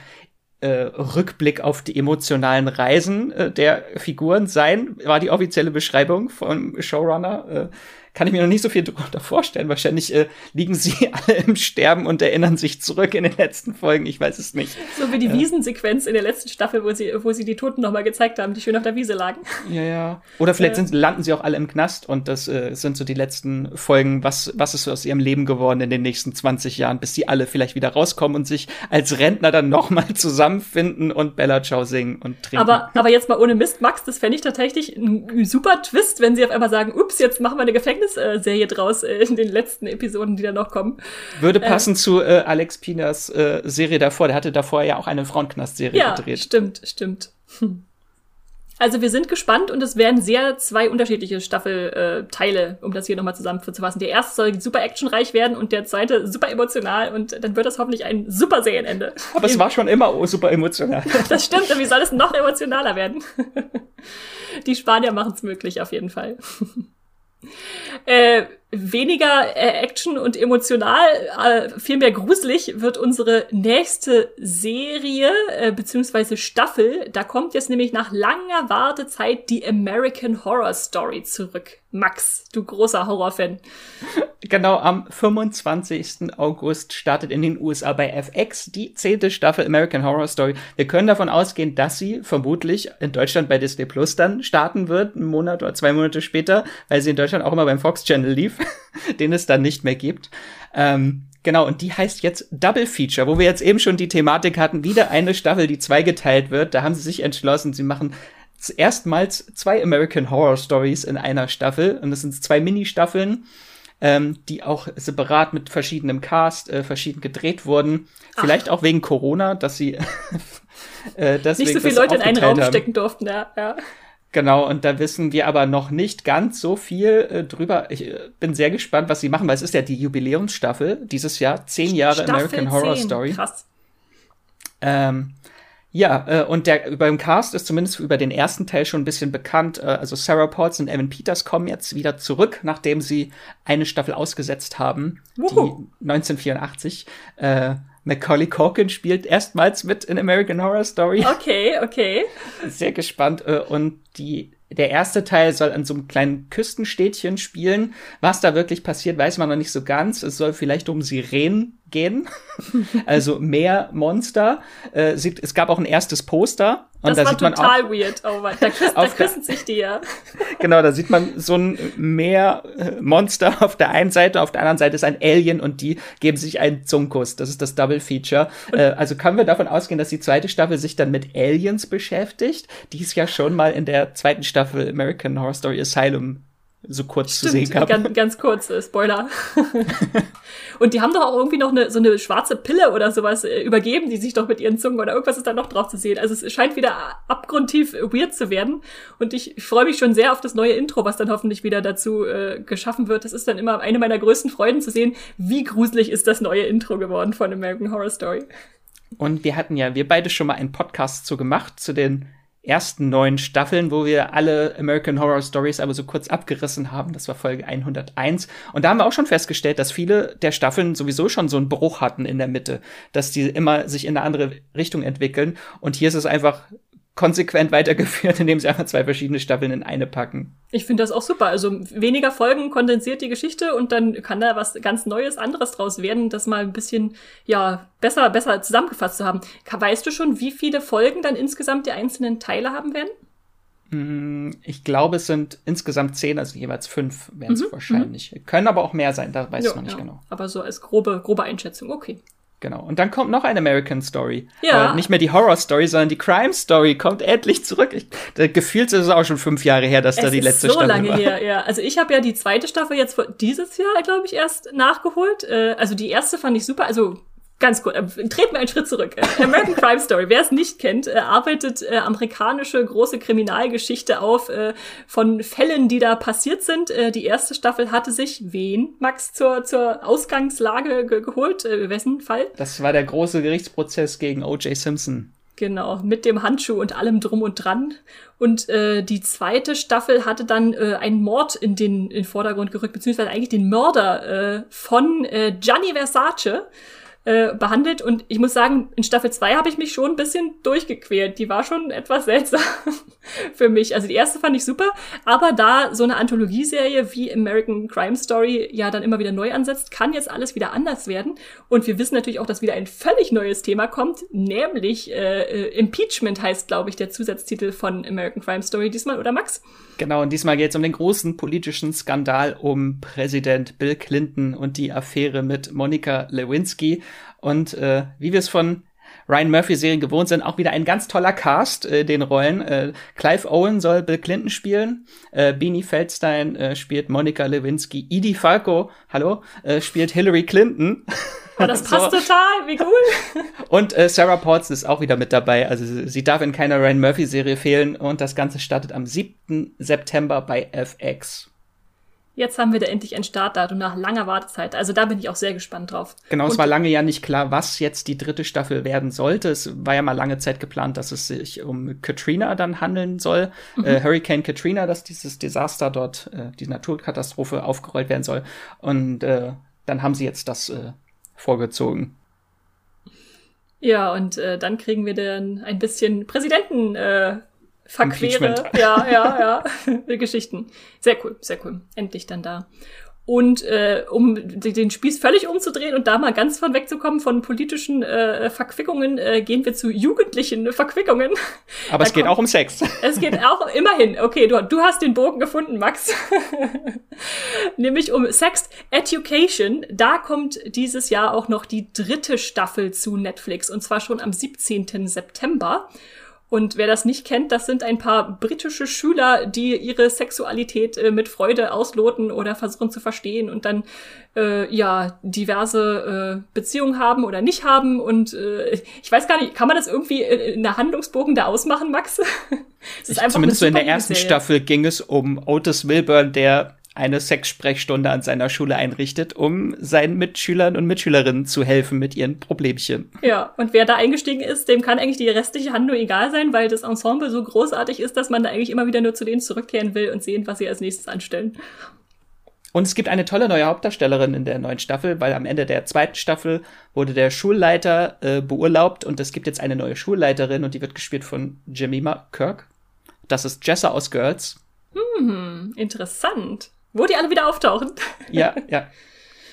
äh, Rückblick auf die emotionalen Reisen äh, der Figuren sein, war die offizielle Beschreibung vom Showrunner. Äh, kann ich mir noch nicht so viel darunter vorstellen. Wahrscheinlich äh, liegen sie <laughs> alle im Sterben und erinnern sich zurück in den letzten Folgen. Ich weiß es nicht. So wie die äh, Wiesensequenz in der letzten Staffel, wo sie, wo sie die Toten nochmal gezeigt haben, die schön auf der Wiese lagen. Ja, ja. Oder vielleicht äh. sind, landen sie auch alle im Knast und das äh, sind so die letzten Folgen. Was, was ist aus ihrem Leben geworden in den nächsten 20 Jahren, bis sie alle vielleicht wieder rauskommen und sich als Rentner dann nochmal <laughs> zusammenfinden und Bella Ciao singen und trinken. Aber, aber jetzt mal ohne Mist, Max, das fände ich tatsächlich ein super Twist, wenn sie auf einmal sagen, ups, jetzt machen wir eine Gefängnis Gefängnisserie draus äh, in den letzten Episoden, die da noch kommen. Würde äh, passen äh, zu äh, Alex Pinas äh, Serie davor. Der hatte davor ja auch eine Frauenknast-Serie ja, gedreht. Stimmt, stimmt. Hm. Also wir sind gespannt und es werden sehr zwei unterschiedliche Staffelteile, äh, um das hier nochmal zusammenzufassen. Der erste soll super actionreich werden und der zweite super emotional und dann wird das hoffentlich ein super Serienende. Aber es war schon immer super emotional. <laughs> das stimmt, und wie soll es noch emotionaler werden? <laughs> Die Spanier machen es möglich, auf jeden Fall. Äh, weniger äh, Action und emotional, äh, viel mehr gruselig wird unsere nächste Serie äh, beziehungsweise Staffel. Da kommt jetzt nämlich nach langer Wartezeit die American Horror Story zurück. Max, du großer Horrorfan. Genau, am 25. August startet in den USA bei FX die zehnte Staffel American Horror Story. Wir können davon ausgehen, dass sie vermutlich in Deutschland bei Disney Plus dann starten wird, einen Monat oder zwei Monate später, weil sie in Deutschland auch immer beim Fox Channel lief, <laughs> den es dann nicht mehr gibt. Ähm, Genau, und die heißt jetzt Double Feature, wo wir jetzt eben schon die Thematik hatten, wieder eine Staffel, die zweigeteilt wird. Da haben sie sich entschlossen, sie machen erstmals zwei American Horror Stories in einer Staffel. Und das sind zwei Mini-Staffeln, ähm, die auch separat mit verschiedenem Cast äh, verschieden gedreht wurden. Ach. Vielleicht auch wegen Corona, dass sie <laughs> äh, deswegen Nicht so viele Leute in einen Raum haben. stecken durften, ja. ja. Genau, und da wissen wir aber noch nicht ganz so viel äh, drüber. Ich äh, bin sehr gespannt, was sie machen, weil es ist ja die Jubiläumsstaffel dieses Jahr, zehn Jahre Staffel American 10. Horror Story. Krass. Ähm, Ja, äh, und der beim Cast ist zumindest über den ersten Teil schon ein bisschen bekannt. Äh, also Sarah Paulson und Evan Peters kommen jetzt wieder zurück, nachdem sie eine Staffel ausgesetzt haben, Wuhu. die 1984. Äh, Macaulay Culkin spielt erstmals mit in American Horror Story. Okay, okay. Sehr gespannt. Äh, und die der erste Teil soll an so einem kleinen Küstenstädtchen spielen. Was da wirklich passiert, weiß man noch nicht so ganz. Es soll vielleicht um Sirenen gehen. <laughs> also mehr Monster. Äh, es gab auch ein erstes Poster. Und das da war sieht man total auch, weird. Oh Mann, da, küssen, da küssen sich die ja. <laughs> genau, da sieht man so ein Meermonster <laughs> auf der einen Seite, auf der anderen Seite ist ein Alien und die geben sich einen Zungenkuss. Das ist das Double Feature. Äh, also können wir davon ausgehen, dass die zweite Staffel sich dann mit Aliens beschäftigt, die es ja schon mal in der zweiten Staffel American Horror Story Asylum so kurz Stimmt, zu sehen gab. Ganz, ganz kurz, äh, Spoiler. <laughs> und die haben doch auch irgendwie noch eine, so eine schwarze Pille oder sowas äh, übergeben, die sich doch mit ihren Zungen oder irgendwas ist da noch drauf zu sehen. Also es scheint wieder abgrundtief weird zu werden. Und ich, freue mich schon sehr auf das neue Intro, was dann hoffentlich wieder dazu äh, geschaffen wird. Das ist dann immer eine meiner größten Freuden zu sehen, wie gruselig ist das neue Intro geworden von American Horror Story. Und wir hatten ja, wir beide schon mal einen Podcast zu gemacht, zu den ersten neun Staffeln, wo wir alle American Horror Stories aber so kurz abgerissen haben. Das war Folge 101. Und da haben wir auch schon festgestellt, dass viele der Staffeln sowieso schon so einen Bruch hatten in der Mitte, dass die immer sich in eine andere Richtung entwickeln. Und hier ist es einfach konsequent weitergeführt, <laughs> indem sie einfach zwei verschiedene Staffeln in eine packen. Ich finde das auch super. Also weniger Folgen kondensiert die Geschichte und dann kann da was ganz Neues, anderes draus werden, das mal ein bisschen, ja, besser, besser zusammengefasst zu haben. Weißt du schon, wie viele Folgen dann insgesamt die einzelnen Teile haben werden? Mm, ich glaube, es sind insgesamt zehn, also jeweils fünf werden es mhm, wahrscheinlich. Mhm. Können aber auch mehr sein, da weiß jo, man nicht ja. genau. Aber so als grobe, grobe Einschätzung, okay. Genau. Und dann kommt noch eine American Story. Ja. Aber nicht mehr die Horror Story, sondern die Crime Story kommt endlich zurück. Ich, da, gefühlt ist es auch schon fünf Jahre her, dass es da die letzte Staffel war. so lange her, ja. Also ich habe ja die zweite Staffel jetzt dieses Jahr, glaube ich, erst nachgeholt. Äh, also die erste fand ich super. Also Ganz gut, äh, treten wir einen Schritt zurück. Äh, American Crime Story, wer es nicht kennt, äh, arbeitet äh, amerikanische große Kriminalgeschichte auf äh, von Fällen, die da passiert sind. Äh, die erste Staffel hatte sich wen, Max, zur, zur Ausgangslage ge geholt? Äh, wessen Fall? Das war der große Gerichtsprozess gegen O.J. Simpson. Genau, mit dem Handschuh und allem drum und dran. Und äh, die zweite Staffel hatte dann äh, einen Mord in den, in den Vordergrund gerückt, beziehungsweise eigentlich den Mörder äh, von äh, Gianni Versace äh, behandelt. Und ich muss sagen, in Staffel 2 habe ich mich schon ein bisschen durchgequält. Die war schon etwas <laughs> seltsam für mich. Also die erste fand ich super, aber da so eine Anthologieserie wie American Crime Story ja dann immer wieder neu ansetzt, kann jetzt alles wieder anders werden. Und wir wissen natürlich auch, dass wieder ein völlig neues Thema kommt, nämlich äh, äh Impeachment heißt, glaube ich, der Zusatztitel von American Crime Story diesmal, oder Max? Genau, und diesmal geht es um den großen politischen Skandal um Präsident Bill Clinton und die Affäre mit Monica Lewinsky. Und äh, wie wir es von Ryan Murphy-Serien gewohnt sind, auch wieder ein ganz toller Cast, äh, den Rollen. Äh, Clive Owen soll Bill Clinton spielen, äh, Beanie Feldstein äh, spielt Monica Lewinsky, Edie Falco, hallo, äh, spielt Hillary Clinton. <laughs> Oh, das <laughs> passt so. total, wie cool. Und äh, Sarah Paulson ist auch wieder mit dabei. Also sie, sie darf in keiner Ryan Murphy-Serie fehlen. Und das Ganze startet am 7. September bei FX. Jetzt haben wir da endlich ein Startdatum nach langer Wartezeit. Also da bin ich auch sehr gespannt drauf. Genau, Und es war lange ja nicht klar, was jetzt die dritte Staffel werden sollte. Es war ja mal lange Zeit geplant, dass es sich um Katrina dann handeln soll. Mhm. Äh, Hurricane Katrina, dass dieses Desaster dort, äh, die Naturkatastrophe aufgerollt werden soll. Und äh, dann haben sie jetzt das äh, vorgezogen. Ja, und äh, dann kriegen wir dann ein bisschen Präsidenten. Äh, verquere, ja, ja, ja, <laughs> Geschichten. Sehr cool, sehr cool. Endlich dann da. Und äh, um den Spieß völlig umzudrehen und da mal ganz von wegzukommen von politischen äh, Verquickungen, äh, gehen wir zu jugendlichen Verquickungen. Aber da es geht kommt, auch um Sex. Es geht auch immerhin. Okay, du, du hast den Bogen gefunden, Max. <laughs> Nämlich um Sex Education. Da kommt dieses Jahr auch noch die dritte Staffel zu Netflix und zwar schon am 17. September. Und wer das nicht kennt, das sind ein paar britische Schüler, die ihre Sexualität äh, mit Freude ausloten oder versuchen zu verstehen und dann äh, ja diverse äh, Beziehungen haben oder nicht haben. Und äh, ich weiß gar nicht, kann man das irgendwie in der Handlungsbogen da ausmachen, Max? <laughs> ist einfach Zumindest so in der ersten. Staffel ging es um Otis Wilburn, der eine Sexsprechstunde an seiner Schule einrichtet, um seinen Mitschülern und Mitschülerinnen zu helfen mit ihren Problemchen. Ja, und wer da eingestiegen ist, dem kann eigentlich die restliche Handlung egal sein, weil das Ensemble so großartig ist, dass man da eigentlich immer wieder nur zu denen zurückkehren will und sehen, was sie als nächstes anstellen. Und es gibt eine tolle neue Hauptdarstellerin in der neuen Staffel, weil am Ende der zweiten Staffel wurde der Schulleiter äh, beurlaubt und es gibt jetzt eine neue Schulleiterin und die wird gespielt von Jemima Kirk. Das ist Jessa aus Girls. Hm, interessant. Wo die alle wieder auftauchen. <laughs> Ja, ja.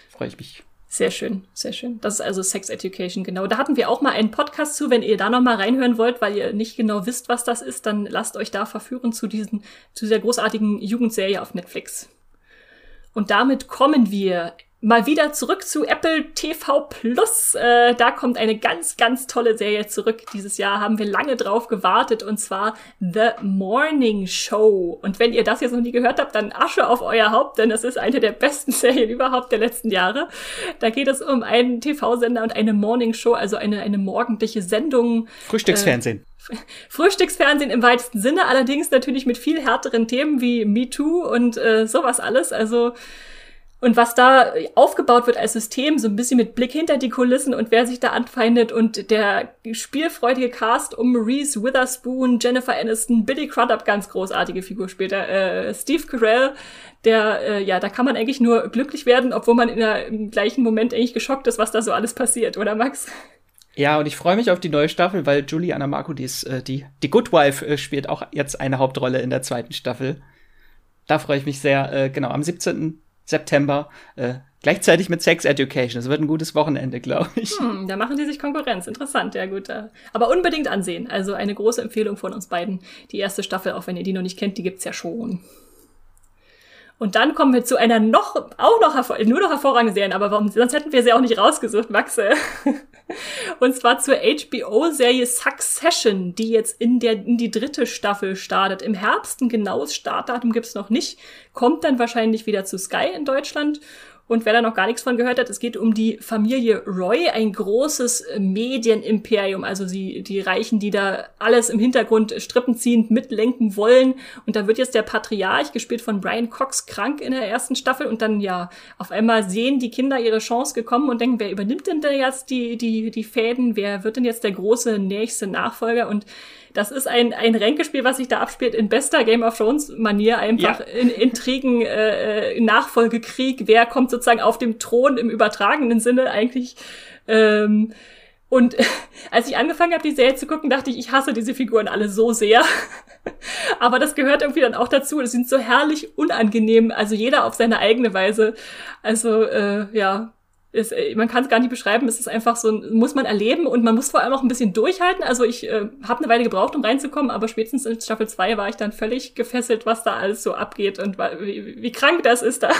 Freue ich mich. Sehr schön, sehr schön. Das ist also Sex Education, genau. Da hatten wir auch mal einen Podcast zu. Wenn ihr da noch mal reinhören wollt, weil ihr nicht genau wisst, was das ist, dann lasst euch da verführen zu diesen, zu dieser großartigen Jugendserie auf Netflix. Und damit kommen wir mal wieder zurück zu Apple TV Plus. Äh, da kommt eine ganz, ganz tolle Serie zurück. Dieses Jahr haben wir lange drauf gewartet und zwar The Morning Show. Und wenn ihr das jetzt noch nie gehört habt, dann Asche auf euer Haupt, denn das ist eine der besten <laughs> Serien überhaupt der letzten Jahre. Da geht es um einen TV-Sender und eine Morning Show, also eine, eine morgendliche Sendung. Frühstücksfernsehen. Äh, Frühstücksfernsehen im weitesten Sinne, allerdings natürlich mit viel härteren Themen wie Me Too und äh, sowas alles. Also und was da aufgebaut wird als System, so ein bisschen mit Blick hinter die Kulissen und wer sich da anfeindet und der spielfreudige Cast um Reese Witherspoon, Jennifer Aniston, Billy Crudup, ganz großartige Figur später, äh, Steve Carell, der, äh, ja, da kann man eigentlich nur glücklich werden, obwohl man in der, im gleichen Moment eigentlich geschockt ist, was da so alles passiert, oder Max? Ja, und ich freue mich auf die neue Staffel, weil Juliana Marco, die, ist, äh, die, die Good Wife, äh, spielt auch jetzt eine Hauptrolle in der zweiten Staffel. Da freue ich mich sehr. Äh, genau, am 17. September. Äh, gleichzeitig mit Sex Education. Es wird ein gutes Wochenende, glaube ich. Hm, da machen die sich Konkurrenz. Interessant, ja gut. Aber unbedingt ansehen. Also eine große Empfehlung von uns beiden. Die erste Staffel, auch wenn ihr die noch nicht kennt, die gibt's ja schon. Und dann kommen wir zu einer noch, auch noch, nur noch hervorragenden Serie, aber warum, sonst hätten wir sie auch nicht rausgesucht, Max. <laughs> Und zwar zur HBO-Serie Succession, die jetzt in der, in die dritte Staffel startet. Im Herbst, ein genaues Startdatum gibt's noch nicht, kommt dann wahrscheinlich wieder zu Sky in Deutschland und wer da noch gar nichts von gehört hat, es geht um die Familie Roy, ein großes Medienimperium, also sie, die Reichen, die da alles im Hintergrund strippenziehend mitlenken wollen. Und da wird jetzt der Patriarch, gespielt von Brian Cox, krank in der ersten Staffel. Und dann, ja, auf einmal sehen die Kinder ihre Chance gekommen und denken, wer übernimmt denn da jetzt die, die, die Fäden? Wer wird denn jetzt der große nächste Nachfolger? Und das ist ein, ein Ränkespiel, was sich da abspielt in bester Game of Thrones Manier, einfach ja. in Intrigen, äh, äh, Nachfolgekrieg, wer kommt sozusagen auf dem Thron im übertragenen Sinne eigentlich. Ähm, und <laughs> als ich angefangen habe, die Serie zu gucken, dachte ich, ich hasse diese Figuren alle so sehr. <laughs> Aber das gehört irgendwie dann auch dazu. Das sind so herrlich unangenehm, also jeder auf seine eigene Weise. Also äh, ja, ist, äh, man kann es gar nicht beschreiben, es ist einfach so, muss man erleben und man muss vor allem auch ein bisschen durchhalten. Also ich äh, habe eine Weile gebraucht, um reinzukommen, aber spätestens in Staffel 2 war ich dann völlig gefesselt, was da alles so abgeht und wie, wie krank das ist da. <laughs>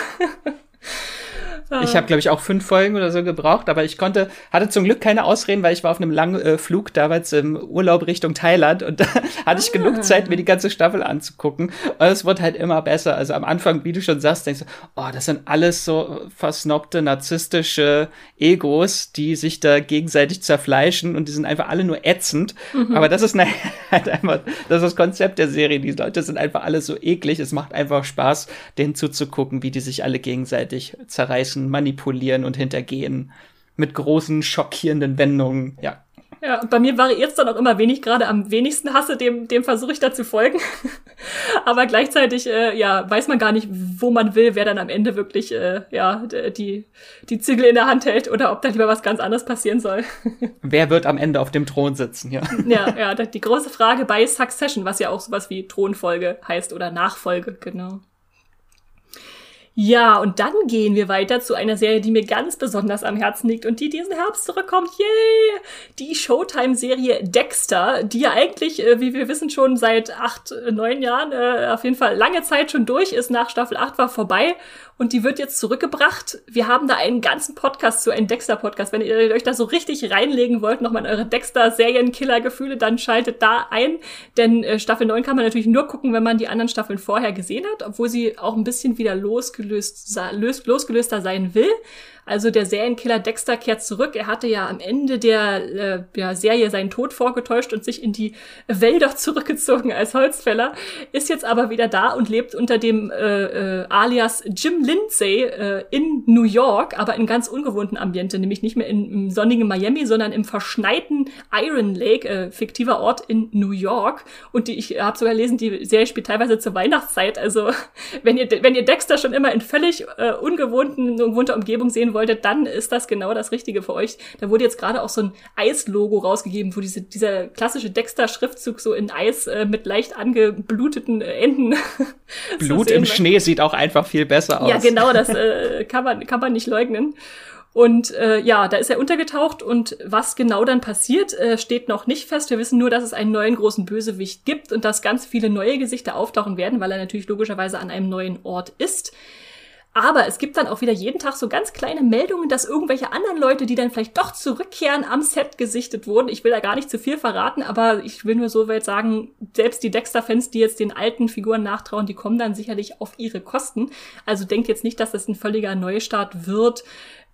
Ich habe, glaube ich, auch fünf Folgen oder so gebraucht, aber ich konnte, hatte zum Glück keine Ausreden, weil ich war auf einem langen äh, Flug damals im Urlaub Richtung Thailand und <laughs> da hatte ich genug ah. Zeit, mir die ganze Staffel anzugucken. Und es wird halt immer besser. Also am Anfang, wie du schon sagst, denkst du, oh, das sind alles so versnobte, narzisstische Egos, die sich da gegenseitig zerfleischen und die sind einfach alle nur ätzend. Mhm. Aber das ist ne, <laughs> halt einfach, das ist das Konzept der Serie. Die Leute sind einfach alle so eklig. Es macht einfach Spaß, denen zuzugucken, wie die sich alle gegenseitig zerreißen beeinflussen, manipulieren und hintergehen. Mit großen, schockierenden Wendungen. Ja. Ja, und bei mir variiert es dann auch immer, wen ich gerade am wenigsten hasse, dem, dem versuche ich da zu folgen. <laughs> Aber gleichzeitig, äh, ja, weiß man gar nicht, wo man will, wer dann am Ende wirklich, äh, ja, die, die Zügel in der Hand hält oder ob da lieber was ganz anderes passieren soll. <laughs> wer wird am Ende auf dem Thron sitzen, ja. <laughs> Ja, ja, die große Frage bei Succession, was ja auch sowas wie Thronfolge heißt oder Nachfolge, genau. Ja, und dann gehen wir weiter zu einer Serie, die mir ganz besonders am Herzen liegt und die diesen Herbst zurückkommt. Yay! Die Showtime-Serie Dexter, die ja eigentlich, äh, wie wir wissen, schon seit acht, neun Jahren, äh, auf jeden Fall lange Zeit schon durch ist. Nach Staffel 8 war vorbei und die wird jetzt zurückgebracht. Wir haben da einen ganzen Podcast zu, einen Dexter-Podcast. Wenn ihr euch da so richtig reinlegen wollt, nochmal in eure Dexter-Serienkiller-Gefühle, dann schaltet da ein. Denn äh, Staffel 9 kann man natürlich nur gucken, wenn man die anderen Staffeln vorher gesehen hat, obwohl sie auch ein bisschen wieder losgelöst, los, losgelöster sein will. Also der Serienkiller Dexter kehrt zurück. Er hatte ja am Ende der äh, ja, Serie seinen Tod vorgetäuscht und sich in die Wälder <laughs> zurückgezogen als Holzfäller, ist jetzt aber wieder da und lebt unter dem äh, äh, Alias Jim Lindsay äh, in New York, aber in ganz ungewohnten Ambiente, nämlich nicht mehr in, im sonnigen Miami, sondern im verschneiten Iron Lake, äh, fiktiver Ort in New York. Und die, ich habe sogar gelesen, die Serie spielt teilweise zur Weihnachtszeit. Also <laughs> wenn ihr, wenn ihr Dexter schon immer in völlig äh, ungewohnten, ungewohnter Umgebung sehen wolltet, dann ist das genau das Richtige für euch. Da wurde jetzt gerade auch so ein Eis-Logo rausgegeben, wo diese, dieser klassische Dexter-Schriftzug so in Eis äh, mit leicht angebluteten äh, Enden. <laughs> Blut im Schnee sieht auch einfach viel besser aus. Ja, genau, das <laughs> äh, kann, man, kann man nicht leugnen. Und äh, ja, da ist er untergetaucht und was genau dann passiert, äh, steht noch nicht fest. Wir wissen nur, dass es einen neuen großen Bösewicht gibt und dass ganz viele neue Gesichter auftauchen werden, weil er natürlich logischerweise an einem neuen Ort ist. Aber es gibt dann auch wieder jeden Tag so ganz kleine Meldungen, dass irgendwelche anderen Leute, die dann vielleicht doch zurückkehren, am Set gesichtet wurden. Ich will da gar nicht zu viel verraten, aber ich will nur so weit sagen, selbst die Dexter-Fans, die jetzt den alten Figuren nachtrauen, die kommen dann sicherlich auf ihre Kosten. Also denkt jetzt nicht, dass das ein völliger Neustart wird.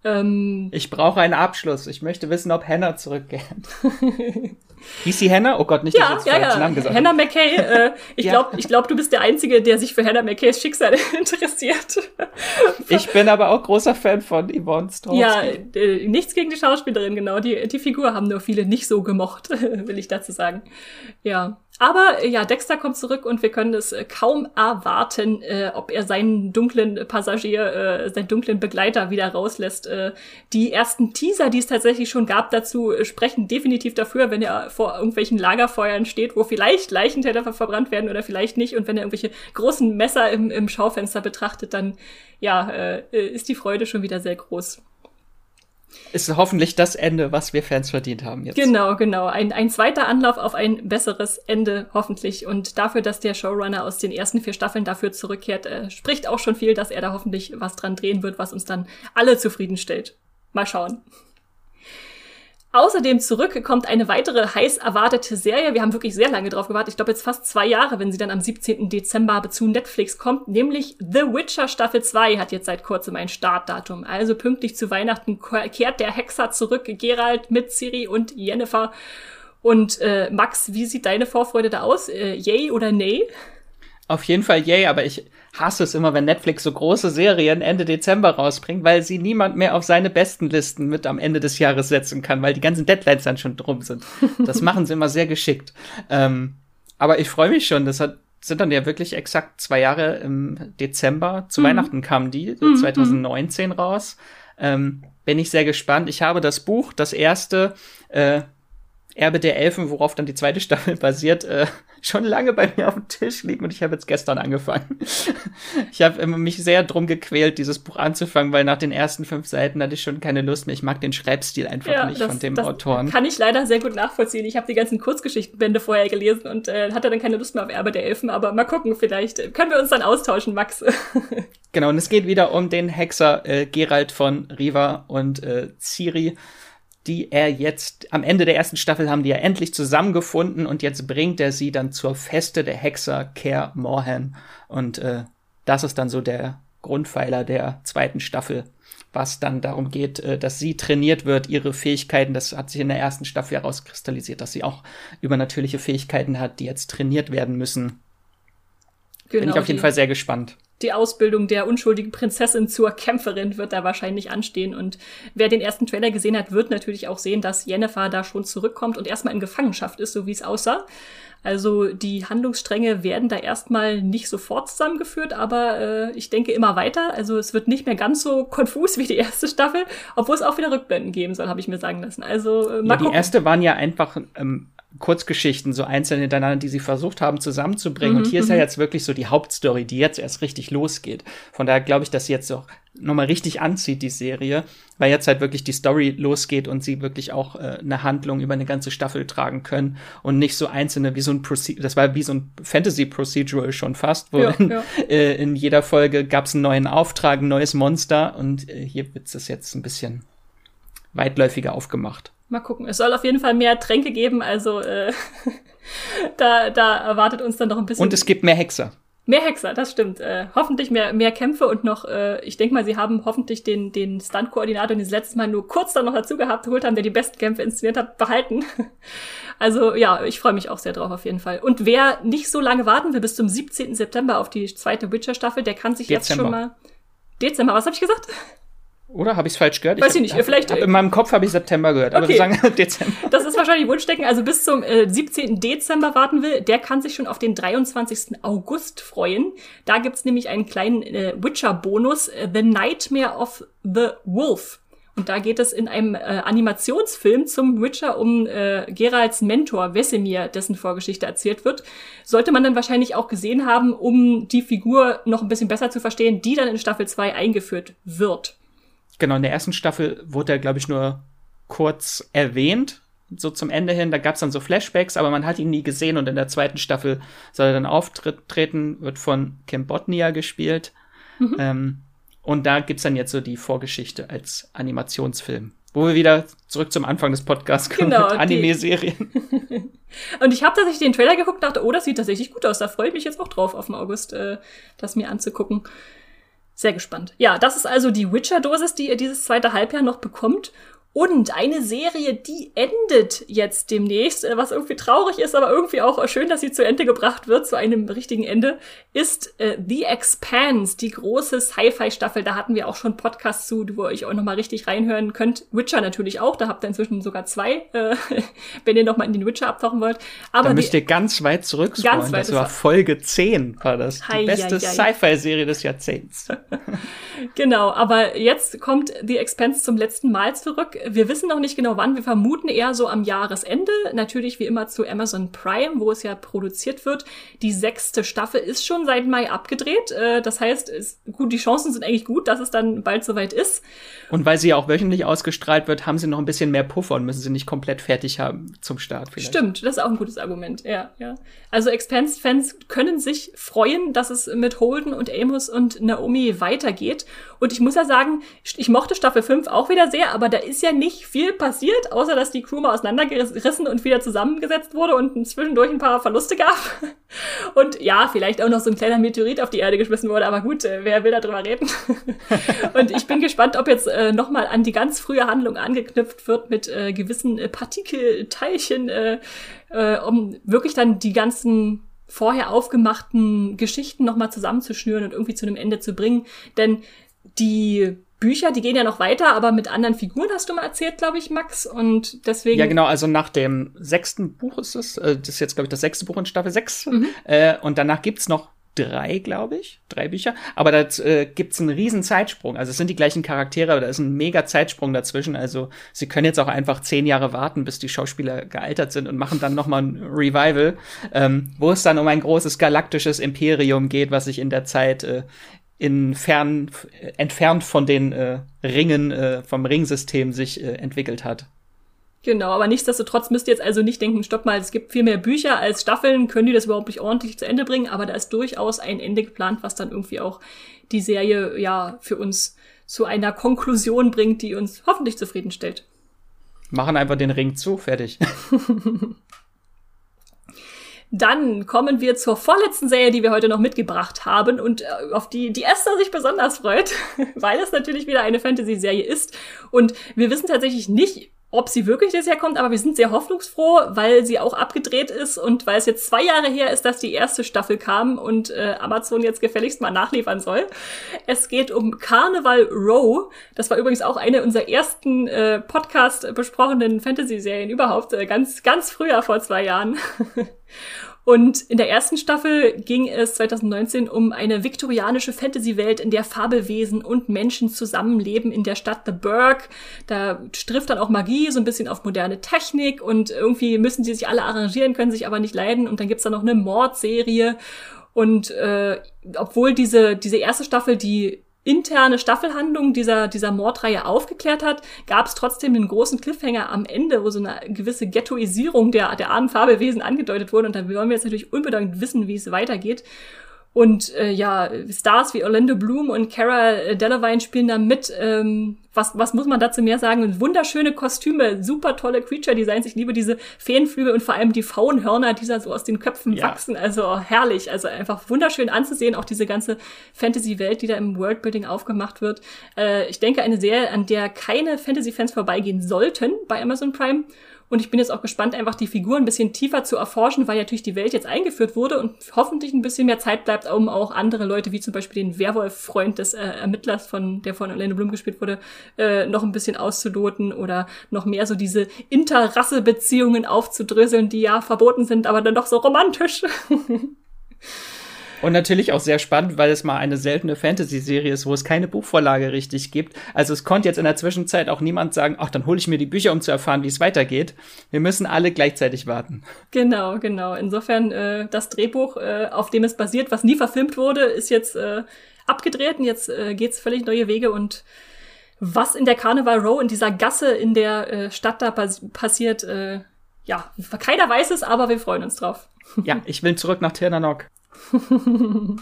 Ähm, ich brauche einen Abschluss. Ich möchte wissen, ob Hannah zurückkehrt. <laughs> Hieß sie Hannah? Oh Gott, nicht, dass ja, ich jetzt ja, ja. Namen gesagt Hannah McKay. Äh, ich ja. glaube, ich glaub, du bist der Einzige, der sich für Hannah McKays Schicksal <laughs> interessiert. ich bin aber auch großer Fan von Yvonne Strahovski. Ja, äh, nichts gegen die Schauspielerin, genau. Die, die Figur haben nur viele nicht so gemocht, <laughs> will ich dazu sagen. Ja. Aber äh, ja, Dexter kommt zurück und wir können es äh, kaum erwarten, äh, ob er seinen dunklen Passagier, äh, seinen dunklen Begleiter wieder rauslässt. Äh, die ersten Teaser, die es tatsächlich schon gab dazu, äh, sprechen definitiv dafür, wenn er vor irgendwelchen Lagerfeuern steht, wo vielleicht Leichenteller verbrannt werden oder vielleicht nicht. Und wenn er irgendwelche großen Messer im, im Schaufenster betrachtet, dann ja, äh, ist die Freude schon wieder sehr groß ist hoffentlich das Ende, was wir Fans verdient haben jetzt. Genau, genau. Ein, ein zweiter Anlauf auf ein besseres Ende, hoffentlich. Und dafür, dass der Showrunner aus den ersten vier Staffeln dafür zurückkehrt, äh, spricht auch schon viel, dass er da hoffentlich was dran drehen wird, was uns dann alle zufriedenstellt. Mal schauen. Außerdem zurück kommt eine weitere heiß erwartete Serie. Wir haben wirklich sehr lange drauf gewartet. Ich glaube jetzt fast zwei Jahre, wenn sie dann am 17. Dezember zu Netflix kommt. Nämlich The Witcher Staffel 2 hat jetzt seit kurzem ein Startdatum. Also pünktlich zu Weihnachten kehrt der Hexer zurück. Gerald mit Ciri und Jennifer. Und äh, Max, wie sieht deine Vorfreude da aus? Äh, yay oder nay? Auf jeden Fall yay, aber ich hasse es immer, wenn Netflix so große Serien Ende Dezember rausbringt, weil sie niemand mehr auf seine besten Listen mit am Ende des Jahres setzen kann, weil die ganzen Deadlines dann schon drum sind. Das <laughs> machen sie immer sehr geschickt. Ähm, aber ich freue mich schon. Das hat, sind dann ja wirklich exakt zwei Jahre im Dezember. Zu mhm. Weihnachten kamen die, mhm. 2019 raus. Ähm, bin ich sehr gespannt. Ich habe das Buch, das erste, äh, Erbe der Elfen, worauf dann die zweite Staffel <laughs> basiert, äh, schon lange bei mir auf dem Tisch liegen und ich habe jetzt gestern angefangen. <laughs> ich habe mich sehr drum gequält, dieses Buch anzufangen, weil nach den ersten fünf Seiten hatte ich schon keine Lust mehr. Ich mag den Schreibstil einfach ja, nicht das, von dem Autoren. Kann ich leider sehr gut nachvollziehen. Ich habe die ganzen Kurzgeschichtenbände vorher gelesen und äh, hatte dann keine Lust mehr auf Erbe der Elfen, aber mal gucken, vielleicht können wir uns dann austauschen, Max. <laughs> genau, und es geht wieder um den Hexer äh, Gerald von Riva und äh, Ciri die er jetzt am Ende der ersten Staffel haben die ja endlich zusammengefunden und jetzt bringt er sie dann zur Feste der Hexer Care Morhan und äh, das ist dann so der Grundpfeiler der zweiten Staffel, was dann darum geht, äh, dass sie trainiert wird, ihre Fähigkeiten, das hat sich in der ersten Staffel herauskristallisiert, dass sie auch übernatürliche Fähigkeiten hat, die jetzt trainiert werden müssen. Genau, Bin ich auf jeden Fall sehr gespannt die Ausbildung der unschuldigen Prinzessin zur Kämpferin wird da wahrscheinlich anstehen. Und wer den ersten Trailer gesehen hat, wird natürlich auch sehen, dass Jennifer da schon zurückkommt und erstmal in Gefangenschaft ist, so wie es aussah. Also die Handlungsstränge werden da erstmal nicht sofort zusammengeführt, aber äh, ich denke immer weiter. Also es wird nicht mehr ganz so konfus wie die erste Staffel, obwohl es auch wieder Rückblenden geben soll, habe ich mir sagen lassen. Also äh, ja, die erste waren ja einfach ähm, Kurzgeschichten, so einzeln hintereinander, die sie versucht haben zusammenzubringen. Mhm, und hier ist ja mhm. jetzt wirklich so die Hauptstory, die jetzt erst richtig losgeht. Von daher glaube ich, dass sie jetzt auch nochmal richtig anzieht, die Serie, weil jetzt halt wirklich die Story losgeht und sie wirklich auch äh, eine Handlung über eine ganze Staffel tragen können und nicht so einzelne, wie so ein Proce das war wie so ein Fantasy-Procedural schon fast, wo ja, in, ja. Äh, in, jeder Folge gab es einen neuen Auftrag, ein neues Monster und äh, hier wird es jetzt ein bisschen weitläufiger aufgemacht. Mal gucken. Es soll auf jeden Fall mehr Tränke geben, also äh, <laughs> da, da erwartet uns dann noch ein bisschen. Und es gibt mehr Hexer. Mehr Hexer, das stimmt. Äh, hoffentlich mehr, mehr Kämpfe und noch, äh, ich denke mal, sie haben hoffentlich den, den Stunt-Koordinator, den sie letztes Mal nur kurz dann noch dazu gehabt, geholt haben, der die besten Kämpfe inszeniert hat, behalten. <laughs> also ja, ich freue mich auch sehr drauf auf jeden Fall. Und wer nicht so lange warten will, bis zum 17. September auf die zweite Witcher-Staffel, der kann sich Dezember. jetzt schon mal. Dezember, was habe ich gesagt? Oder habe ich es falsch gehört? Weiß ich, ich nicht. Vielleicht hab, in meinem Kopf habe ich September gehört, aber okay. wir sagen <laughs> Dezember. Das ist wahrscheinlich Wunschdenken. Also bis zum äh, 17. Dezember warten will, der kann sich schon auf den 23. August freuen. Da gibt's nämlich einen kleinen äh, Witcher-Bonus, äh, The Nightmare of the Wolf. Und da geht es in einem äh, Animationsfilm zum Witcher um äh, Geralds Mentor Wesemir, dessen Vorgeschichte erzählt wird. Sollte man dann wahrscheinlich auch gesehen haben, um die Figur noch ein bisschen besser zu verstehen, die dann in Staffel 2 eingeführt wird. Genau, in der ersten Staffel wurde er, glaube ich, nur kurz erwähnt, so zum Ende hin. Da gab es dann so Flashbacks, aber man hat ihn nie gesehen. Und in der zweiten Staffel soll er dann auftreten, wird von Kim Botnia gespielt. Mhm. Ähm, und da gibt's dann jetzt so die Vorgeschichte als Animationsfilm. Wo wir wieder zurück zum Anfang des Podcasts kommen genau, mit Anime-Serien. <laughs> <laughs> und ich habe tatsächlich den Trailer geguckt und dachte, oh, das sieht tatsächlich gut aus. Da freue ich mich jetzt auch drauf, auf dem August äh, das mir anzugucken. Sehr gespannt. Ja, das ist also die Witcher-Dosis, die ihr dieses zweite Halbjahr noch bekommt. Und eine Serie, die endet jetzt demnächst, äh, was irgendwie traurig ist, aber irgendwie auch schön, dass sie zu Ende gebracht wird, zu einem richtigen Ende, ist äh, The Expanse, die große Sci-Fi-Staffel. Da hatten wir auch schon Podcasts zu, wo ihr euch auch nochmal richtig reinhören könnt. Witcher natürlich auch, da habt ihr inzwischen sogar zwei, äh, <laughs> wenn ihr nochmal in den Witcher abtauchen wollt. Aber da müsst ihr ganz weit zurück ganz weit, Das war Folge 10, war das. Die hei, beste Sci-Fi-Serie des Jahrzehnts. <laughs> genau, aber jetzt kommt The Expanse zum letzten Mal zurück wir wissen noch nicht genau wann. Wir vermuten eher so am Jahresende. Natürlich wie immer zu Amazon Prime, wo es ja produziert wird. Die sechste Staffel ist schon seit Mai abgedreht. Äh, das heißt, ist, gut, die Chancen sind eigentlich gut, dass es dann bald soweit ist. Und weil sie ja auch wöchentlich ausgestrahlt wird, haben sie noch ein bisschen mehr Puffer und müssen sie nicht komplett fertig haben zum Start. Vielleicht. Stimmt, das ist auch ein gutes Argument. Ja, ja. Also Expanse-Fans können sich freuen, dass es mit Holden und Amos und Naomi weitergeht. Und ich muss ja sagen, ich mochte Staffel 5 auch wieder sehr, aber da ist ja nicht viel passiert, außer dass die Crew mal auseinandergerissen und wieder zusammengesetzt wurde und zwischendurch ein paar Verluste gab. <laughs> Und ja, vielleicht auch noch so ein kleiner Meteorit auf die Erde geschmissen wurde, aber gut, äh, wer will darüber reden? <laughs> und ich bin gespannt, ob jetzt äh, nochmal an die ganz frühe Handlung angeknüpft wird mit äh, gewissen äh, Partikelteilchen, äh, äh, um wirklich dann die ganzen vorher aufgemachten Geschichten nochmal zusammenzuschnüren und irgendwie zu einem Ende zu bringen. Denn die Bücher, die gehen ja noch weiter, aber mit anderen Figuren hast du mal erzählt, glaube ich, Max. Und deswegen. Ja, genau, also nach dem sechsten Buch ist es, äh, das ist jetzt, glaube ich, das sechste Buch in Staffel 6. Mhm. Äh, und danach gibt's noch drei, glaube ich, drei Bücher. Aber da äh, gibt's einen riesen Zeitsprung. Also es sind die gleichen Charaktere, aber da ist ein mega Zeitsprung dazwischen. Also sie können jetzt auch einfach zehn Jahre warten, bis die Schauspieler gealtert sind und machen dann noch mal ein Revival, ähm, wo es dann um ein großes galaktisches Imperium geht, was sich in der Zeit äh, in fern, entfernt von den äh, Ringen, äh, vom Ringsystem sich äh, entwickelt hat. Genau, aber nichtsdestotrotz müsst ihr jetzt also nicht denken, stopp mal, es gibt viel mehr Bücher als Staffeln, können die das überhaupt nicht ordentlich zu Ende bringen, aber da ist durchaus ein Ende geplant, was dann irgendwie auch die Serie ja für uns zu einer Konklusion bringt, die uns hoffentlich zufriedenstellt. Machen einfach den Ring zu, fertig. <laughs> Dann kommen wir zur vorletzten Serie, die wir heute noch mitgebracht haben und äh, auf die die Esther sich besonders freut, <laughs> weil es natürlich wieder eine Fantasy-Serie ist. Und wir wissen tatsächlich nicht, ob sie wirklich dieses Jahr kommt, aber wir sind sehr hoffnungsfroh, weil sie auch abgedreht ist und weil es jetzt zwei Jahre her ist, dass die erste Staffel kam und äh, Amazon jetzt gefälligst mal nachliefern soll. Es geht um Carnival Row. Das war übrigens auch eine unserer ersten äh, Podcast besprochenen Fantasy-Serien überhaupt, äh, ganz, ganz früher vor zwei Jahren. <laughs> Und in der ersten Staffel ging es 2019 um eine viktorianische Fantasy-Welt, in der Fabelwesen und Menschen zusammenleben in der Stadt The Burg. Da trifft dann auch Magie so ein bisschen auf moderne Technik und irgendwie müssen sie sich alle arrangieren, können sich aber nicht leiden. Und dann gibt's da noch eine Mordserie. Und äh, obwohl diese, diese erste Staffel die interne Staffelhandlung dieser, dieser Mordreihe aufgeklärt hat, gab es trotzdem einen großen Cliffhanger am Ende, wo so eine gewisse Ghettoisierung der, der armen Fabelwesen angedeutet wurde. Und da wollen wir jetzt natürlich unbedingt wissen, wie es weitergeht. Und äh, ja, Stars wie Orlando Bloom und Cara Delevingne spielen da mit. Ähm, was, was muss man dazu mehr sagen? Wunderschöne Kostüme, super tolle Creature-Designs. Ich liebe diese Feenflügel und vor allem die Faunhörner, die da so aus den Köpfen ja. wachsen. Also herrlich. Also einfach wunderschön anzusehen. Auch diese ganze Fantasy-Welt, die da im Worldbuilding aufgemacht wird. Äh, ich denke, eine Serie, an der keine Fantasy-Fans vorbeigehen sollten bei Amazon Prime. Und ich bin jetzt auch gespannt, einfach die Figuren ein bisschen tiefer zu erforschen, weil natürlich die Welt jetzt eingeführt wurde und hoffentlich ein bisschen mehr Zeit bleibt, um auch andere Leute, wie zum Beispiel den Werwolf-Freund des äh, Ermittlers, von, der von Orlando Bloom gespielt wurde, äh, noch ein bisschen auszuloten oder noch mehr so diese Interrasse-Beziehungen aufzudröseln, die ja verboten sind, aber dann doch so romantisch. <laughs> Und natürlich auch sehr spannend, weil es mal eine seltene Fantasy-Serie ist, wo es keine Buchvorlage richtig gibt. Also es konnte jetzt in der Zwischenzeit auch niemand sagen, ach, dann hole ich mir die Bücher, um zu erfahren, wie es weitergeht. Wir müssen alle gleichzeitig warten. Genau, genau. Insofern äh, das Drehbuch, äh, auf dem es basiert, was nie verfilmt wurde, ist jetzt äh, abgedreht und jetzt äh, geht's völlig neue Wege und was in der Carnival Row, in dieser Gasse in der äh, Stadt da pas passiert, äh, ja, keiner weiß es, aber wir freuen uns drauf. Ja, ich will zurück nach Tirnanok. <laughs>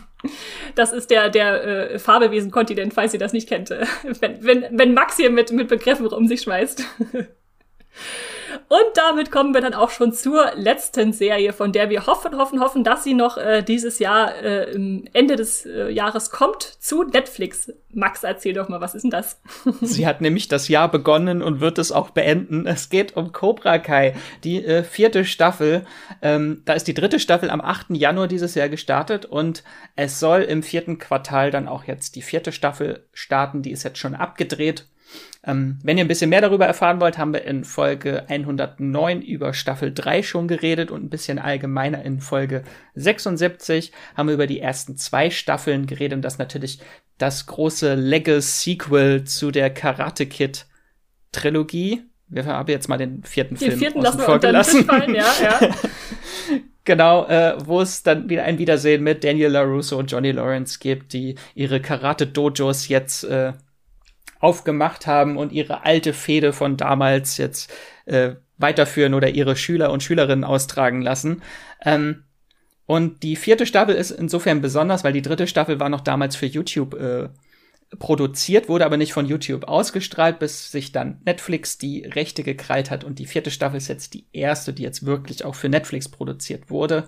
Das ist der, der äh, Fabelwesen-Kontinent, falls ihr das nicht kennt. Wenn, wenn, wenn Max hier mit, mit Begriffen um sich schmeißt. <laughs> Und damit kommen wir dann auch schon zur letzten Serie, von der wir hoffen, hoffen, hoffen, dass sie noch äh, dieses Jahr äh, Ende des äh, Jahres kommt zu Netflix. Max, erzähl doch mal, was ist denn das? <laughs> sie hat nämlich das Jahr begonnen und wird es auch beenden. Es geht um Cobra Kai, die äh, vierte Staffel. Ähm, da ist die dritte Staffel am 8. Januar dieses Jahr gestartet und es soll im vierten Quartal dann auch jetzt die vierte Staffel starten. Die ist jetzt schon abgedreht ähm, wenn ihr ein bisschen mehr darüber erfahren wollt, haben wir in Folge 109 über Staffel 3 schon geredet und ein bisschen allgemeiner in Folge 76 haben wir über die ersten zwei Staffeln geredet und das natürlich das große Lego-Sequel zu der Karate Kid Trilogie. Wir haben jetzt mal den vierten den Film vierten lassen wir gelassen. Fallen, ja, ja. <laughs> Genau, äh, wo es dann wieder ein Wiedersehen mit Daniel LaRusso und Johnny Lawrence gibt, die ihre Karate-Dojos jetzt äh, aufgemacht haben und ihre alte Fehde von damals jetzt äh, weiterführen oder ihre Schüler und Schülerinnen austragen lassen. Ähm, und die vierte Staffel ist insofern besonders, weil die dritte Staffel war noch damals für YouTube äh, produziert, wurde aber nicht von YouTube ausgestrahlt, bis sich dann Netflix die Rechte gekrallt hat. Und die vierte Staffel ist jetzt die erste, die jetzt wirklich auch für Netflix produziert wurde.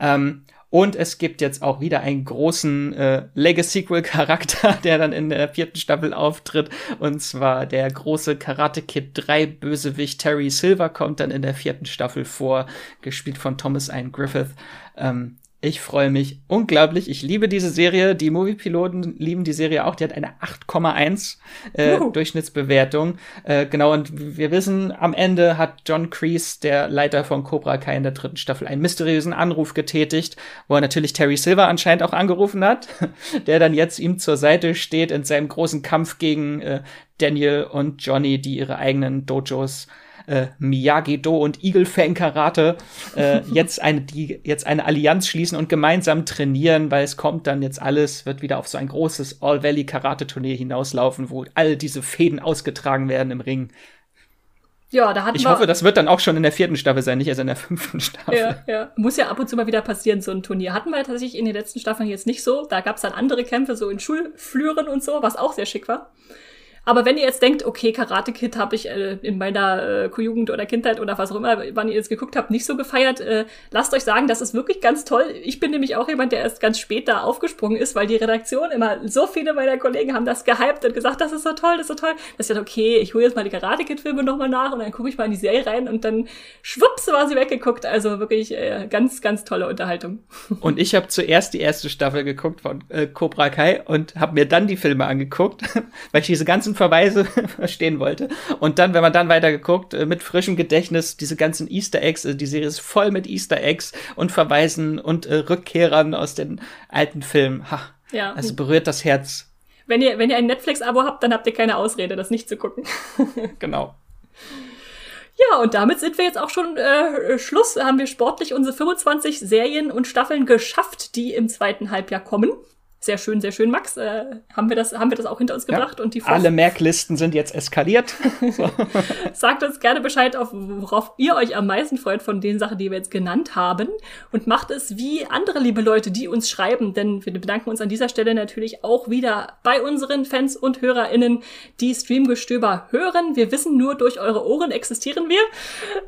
Ähm, und es gibt jetzt auch wieder einen großen äh, Legacy-Sequel-Charakter, <laughs> der dann in der vierten Staffel auftritt. Und zwar der große Karate Kid 3 Bösewicht Terry Silver kommt dann in der vierten Staffel vor, gespielt von Thomas Ian Griffith. Ähm, ich freue mich unglaublich. Ich liebe diese Serie. Die Movie-Piloten lieben die Serie auch. Die hat eine 8,1 äh, Durchschnittsbewertung. Äh, genau, und wir wissen, am Ende hat John Kreese, der Leiter von Cobra Kai in der dritten Staffel, einen mysteriösen Anruf getätigt, wo er natürlich Terry Silver anscheinend auch angerufen hat, <laughs> der dann jetzt ihm zur Seite steht in seinem großen Kampf gegen äh, Daniel und Johnny, die ihre eigenen Dojos äh, Miyagi-Do und Eagle Fang Karate äh, <laughs> jetzt eine die jetzt eine Allianz schließen und gemeinsam trainieren, weil es kommt dann jetzt alles wird wieder auf so ein großes All Valley Karate Turnier hinauslaufen, wo all diese Fäden ausgetragen werden im Ring. Ja, da hatten ich wir hoffe, das wird dann auch schon in der vierten Staffel sein, nicht erst in der fünften Staffel. Ja, ja. Muss ja ab und zu mal wieder passieren, so ein Turnier. Hatten wir tatsächlich in den letzten Staffeln jetzt nicht so. Da gab es dann andere Kämpfe, so in Schulflüren und so, was auch sehr schick war. Aber wenn ihr jetzt denkt, okay, Karate Kid habe ich äh, in meiner äh, Jugend oder Kindheit oder was auch immer, wann ihr es geguckt habt, nicht so gefeiert, äh, lasst euch sagen, das ist wirklich ganz toll. Ich bin nämlich auch jemand, der erst ganz spät da aufgesprungen ist, weil die Redaktion immer, so viele meiner Kollegen haben das gehypt und gesagt, das ist so toll, das ist so toll. Das ist ja okay, ich hole jetzt mal die Karate Kid Filme nochmal nach und dann gucke ich mal in die Serie rein und dann schwupps war sie weggeguckt. Also wirklich äh, ganz, ganz tolle Unterhaltung. <laughs> Und ich habe zuerst die erste Staffel geguckt von äh, Cobra Kai und habe mir dann die Filme angeguckt, <laughs> weil ich diese ganzen Verweise <laughs> verstehen wollte. Und dann, wenn man dann weiter geguckt, äh, mit frischem Gedächtnis, diese ganzen Easter Eggs, äh, die Serie ist voll mit Easter Eggs und Verweisen und äh, Rückkehrern aus den alten Filmen. Ha, ja. Also berührt das Herz. Wenn ihr, wenn ihr ein Netflix-Abo habt, dann habt ihr keine Ausrede, das nicht zu gucken. <laughs> <laughs> genau. Ja, und damit sind wir jetzt auch schon äh, Schluss. Haben wir sportlich unsere 25 Serien und Staffeln geschafft, die im zweiten Halbjahr kommen. Sehr schön, sehr schön, Max. Äh, haben, wir das, haben wir das auch hinter uns gebracht? Ja, und die alle Merklisten sind jetzt eskaliert. <laughs> So. Sagt uns gerne Bescheid, auf, worauf ihr euch am meisten freut von den Sachen, die wir jetzt genannt haben. Und macht es wie andere liebe Leute, die uns schreiben. Denn wir bedanken uns an dieser Stelle natürlich auch wieder bei unseren Fans und HörerInnen, die Streamgestöber hören. Wir wissen nur, durch eure Ohren existieren wir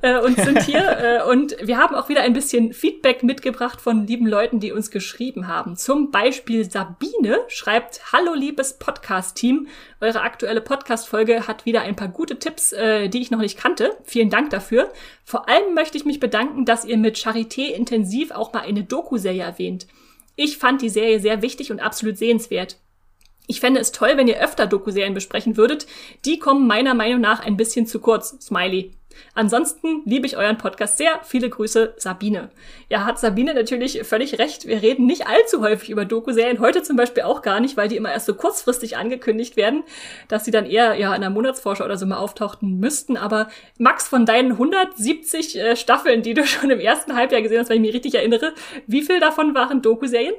äh, und sind hier. <laughs> äh, und wir haben auch wieder ein bisschen Feedback mitgebracht von lieben Leuten, die uns geschrieben haben. Zum Beispiel Sabine schreibt, Hallo liebes Podcast-Team, eure aktuelle Podcast-Folge hat wieder ein paar gute Tipps, äh, die ich noch nicht kannte. Vielen Dank dafür. Vor allem möchte ich mich bedanken, dass ihr mit Charité intensiv auch mal eine Doku-Serie erwähnt. Ich fand die Serie sehr wichtig und absolut sehenswert. Ich fände es toll, wenn ihr öfter Doku-Serien besprechen würdet. Die kommen meiner Meinung nach ein bisschen zu kurz. Smiley. Ansonsten liebe ich euren Podcast sehr. Viele Grüße, Sabine. Ja, hat Sabine natürlich völlig recht. Wir reden nicht allzu häufig über Doku-Serien. Heute zum Beispiel auch gar nicht, weil die immer erst so kurzfristig angekündigt werden, dass sie dann eher ja in der Monatsvorschau oder so mal auftauchten müssten. Aber Max, von deinen 170 äh, Staffeln, die du <laughs> schon im ersten Halbjahr gesehen hast, wenn ich mich richtig erinnere, wie viel davon waren Doku-Serien?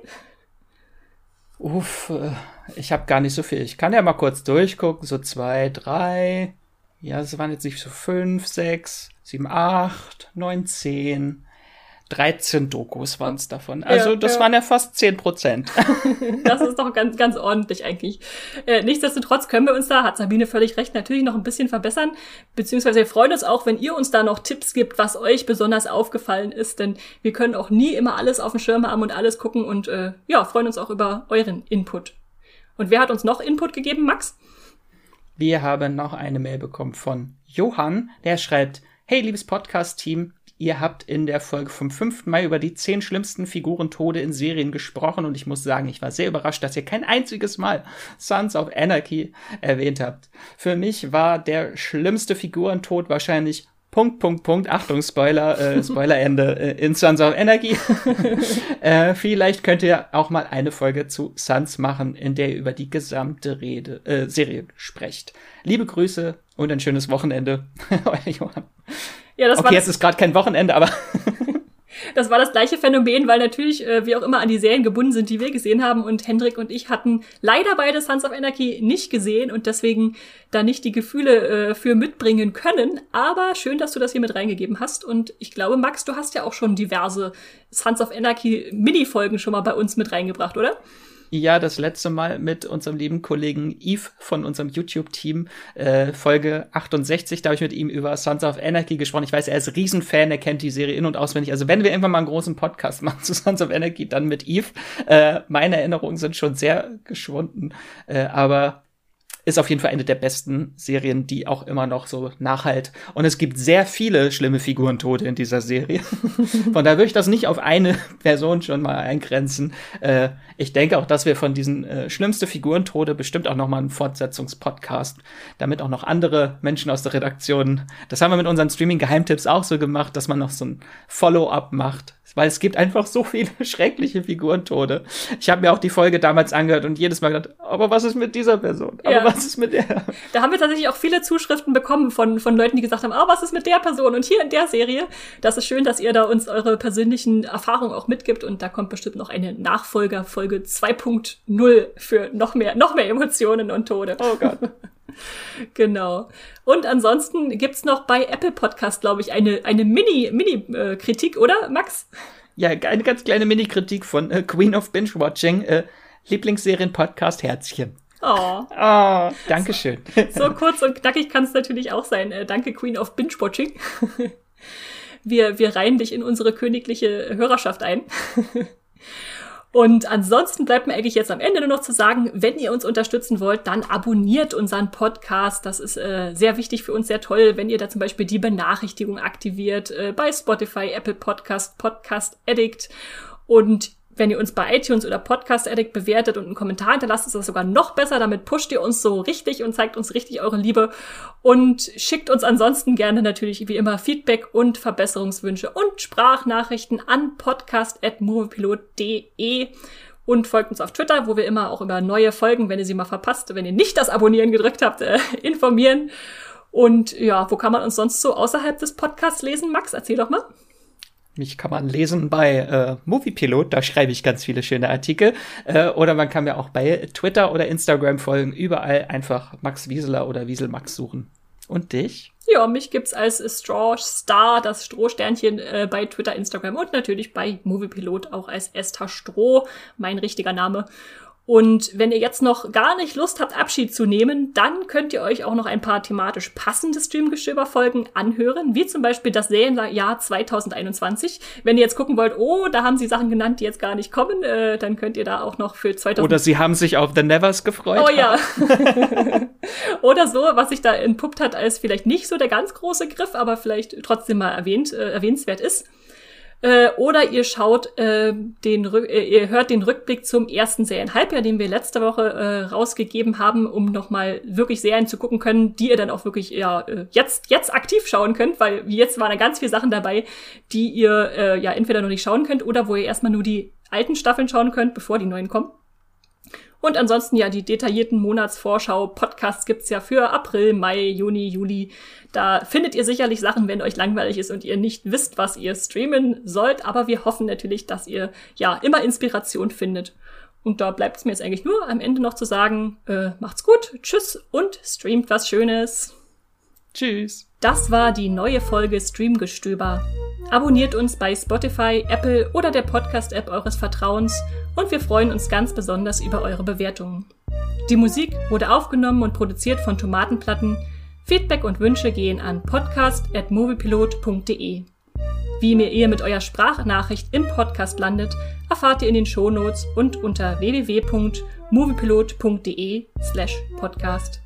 Uff, äh, ich habe gar nicht so viel. Ich kann ja mal kurz durchgucken. So zwei, drei, ja, es waren jetzt nicht so fünf, sechs, sieben, acht, neun, zehn. 13 Dokus waren es davon. Also ja, das ja. waren ja fast 10 Prozent. <laughs> das ist doch ganz, ganz ordentlich eigentlich. Äh, nichtsdestotrotz können wir uns da, hat Sabine völlig recht, natürlich noch ein bisschen verbessern. Beziehungsweise wir freuen uns auch, wenn ihr uns da noch Tipps gibt, was euch besonders aufgefallen ist. Denn wir können auch nie immer alles auf dem Schirm haben und alles gucken und äh, ja, freuen uns auch über euren Input. Und wer hat uns noch Input gegeben, Max? Wir haben noch eine Mail bekommen von Johann, der schreibt, Hey, liebes Podcast-Team, ihr habt in der Folge vom 5. Mai über die 10 schlimmsten Figurentode in Serien gesprochen und ich muss sagen, ich war sehr überrascht, dass ihr kein einziges Mal Sons of Anarchy erwähnt habt. Für mich war der schlimmste Figurentod wahrscheinlich Punkt, Punkt, Punkt, Achtung, Spoiler, äh, Spoilerende äh, in Sons of Energy. <laughs> äh, vielleicht könnt ihr auch mal eine Folge zu Sons machen, in der ihr über die gesamte Rede, äh, Serie sprecht. Liebe Grüße und ein schönes Wochenende. <laughs> Euer Johann. Ja, das okay, jetzt ist gerade kein Wochenende, aber das war das gleiche Phänomen, weil natürlich äh, wir auch immer an die Serien gebunden sind, die wir gesehen haben. Und Hendrik und ich hatten leider beide Sons of Anarchy nicht gesehen und deswegen da nicht die Gefühle äh, für mitbringen können. Aber schön, dass du das hier mit reingegeben hast. Und ich glaube, Max, du hast ja auch schon diverse Sons of Anarchy Mini-Folgen schon mal bei uns mit reingebracht, oder? Ja, das letzte Mal mit unserem lieben Kollegen Yves von unserem YouTube-Team, äh, Folge 68, da habe ich mit ihm über Sons of Anarchy gesprochen. Ich weiß, er ist Riesenfan, er kennt die Serie in- und auswendig. Also wenn wir irgendwann mal einen großen Podcast <laughs> machen zu Sons of Anarchy, dann mit Yves. Äh, meine Erinnerungen sind schon sehr geschwunden, äh, aber ist auf jeden Fall eine der besten Serien, die auch immer noch so nachhalt. Und es gibt sehr viele schlimme Figurentote in dieser Serie. <laughs> von daher würde ich das nicht auf eine Person schon mal eingrenzen. Äh, ich denke auch, dass wir von diesen äh, schlimmste Figurentode bestimmt auch noch mal einen Fortsetzungspodcast, damit auch noch andere Menschen aus der Redaktion. Das haben wir mit unseren Streaming-Geheimtipps auch so gemacht, dass man noch so ein Follow-up macht weil es gibt einfach so viele <laughs> schreckliche Figurentode. Ich habe mir auch die Folge damals angehört und jedes Mal gedacht, aber was ist mit dieser Person? Aber ja. was ist mit der? Da haben wir tatsächlich auch viele Zuschriften bekommen von, von Leuten, die gesagt haben, ah, was ist mit der Person? Und hier in der Serie, das ist schön, dass ihr da uns eure persönlichen Erfahrungen auch mitgibt und da kommt bestimmt noch eine Nachfolger, Folge 2.0 für noch mehr, noch mehr Emotionen und Tode. Oh Gott. <laughs> genau. Und ansonsten gibt's noch bei Apple Podcast, glaube ich, eine, eine Mini-Mini-Kritik, äh, oder, Max? Ja, eine ganz kleine Mini-Kritik von äh, Queen of Binge-Watching, äh, Lieblingsserien-Podcast Herzchen. Oh. oh, Dankeschön. So, <laughs> so kurz und knackig kann es natürlich auch sein. Äh, danke, Queen of Binge-Watching. <laughs> wir, wir reihen dich in unsere königliche Hörerschaft ein. Und ansonsten bleibt mir eigentlich jetzt am Ende nur noch zu sagen, wenn ihr uns unterstützen wollt, dann abonniert unseren Podcast. Das ist äh, sehr wichtig für uns, sehr toll, wenn ihr da zum Beispiel die Benachrichtigung aktiviert äh, bei Spotify, Apple Podcast, Podcast Addict. Und wenn ihr uns bei iTunes oder Podcast Addict bewertet und einen Kommentar hinterlasst, ist das sogar noch besser. Damit pusht ihr uns so richtig und zeigt uns richtig eure Liebe. Und schickt uns ansonsten gerne natürlich wie immer Feedback und Verbesserungswünsche und Sprachnachrichten an podcast.moviepilot.de und folgt uns auf Twitter, wo wir immer auch über neue Folgen, wenn ihr sie mal verpasst, wenn ihr nicht das Abonnieren gedrückt habt, äh, informieren. Und ja, wo kann man uns sonst so außerhalb des Podcasts lesen? Max, erzähl doch mal. Mich kann man lesen bei äh, Moviepilot, da schreibe ich ganz viele schöne Artikel. Äh, oder man kann mir auch bei Twitter oder Instagram folgen. Überall einfach Max Wieseler oder Wiesel Max suchen. Und dich? Ja, mich gibt's als Straw Star, das Strohsternchen äh, bei Twitter, Instagram und natürlich bei Moviepilot auch als Esther Stroh, mein richtiger Name. Und wenn ihr jetzt noch gar nicht Lust habt, Abschied zu nehmen, dann könnt ihr euch auch noch ein paar thematisch passende Streamgestöber-Folgen anhören, wie zum Beispiel das Serienjahr 2021. Wenn ihr jetzt gucken wollt, oh, da haben sie Sachen genannt, die jetzt gar nicht kommen, äh, dann könnt ihr da auch noch für 2000... Oder sie haben sich auf The Nevers gefreut. Oh ja. <laughs> Oder so, was sich da entpuppt hat als vielleicht nicht so der ganz große Griff, aber vielleicht trotzdem mal erwähnt, äh, erwähnenswert ist. Äh, oder ihr schaut äh, den äh, ihr hört den Rückblick zum ersten Serienhalbjahr, den wir letzte Woche äh, rausgegeben haben, um nochmal wirklich Serien zu gucken können, die ihr dann auch wirklich ja äh, jetzt jetzt aktiv schauen könnt, weil jetzt waren da ganz viele Sachen dabei, die ihr äh, ja entweder noch nicht schauen könnt oder wo ihr erstmal nur die alten Staffeln schauen könnt, bevor die neuen kommen. Und ansonsten ja, die detaillierten Monatsvorschau-Podcasts gibt's ja für April, Mai, Juni, Juli. Da findet ihr sicherlich Sachen, wenn euch langweilig ist und ihr nicht wisst, was ihr streamen sollt. Aber wir hoffen natürlich, dass ihr ja immer Inspiration findet. Und da bleibt es mir jetzt eigentlich nur am Ende noch zu sagen, äh, macht's gut, tschüss und streamt was Schönes. Tschüss. Das war die neue Folge Streamgestöber. Abonniert uns bei Spotify, Apple oder der Podcast-App eures Vertrauens und wir freuen uns ganz besonders über eure Bewertungen. Die Musik wurde aufgenommen und produziert von Tomatenplatten. Feedback und Wünsche gehen an podcast.moviepilot.de. Wie mir ihr mit eurer Sprachnachricht im Podcast landet, erfahrt ihr in den Shownotes und unter www.moviepilot.de slash podcast.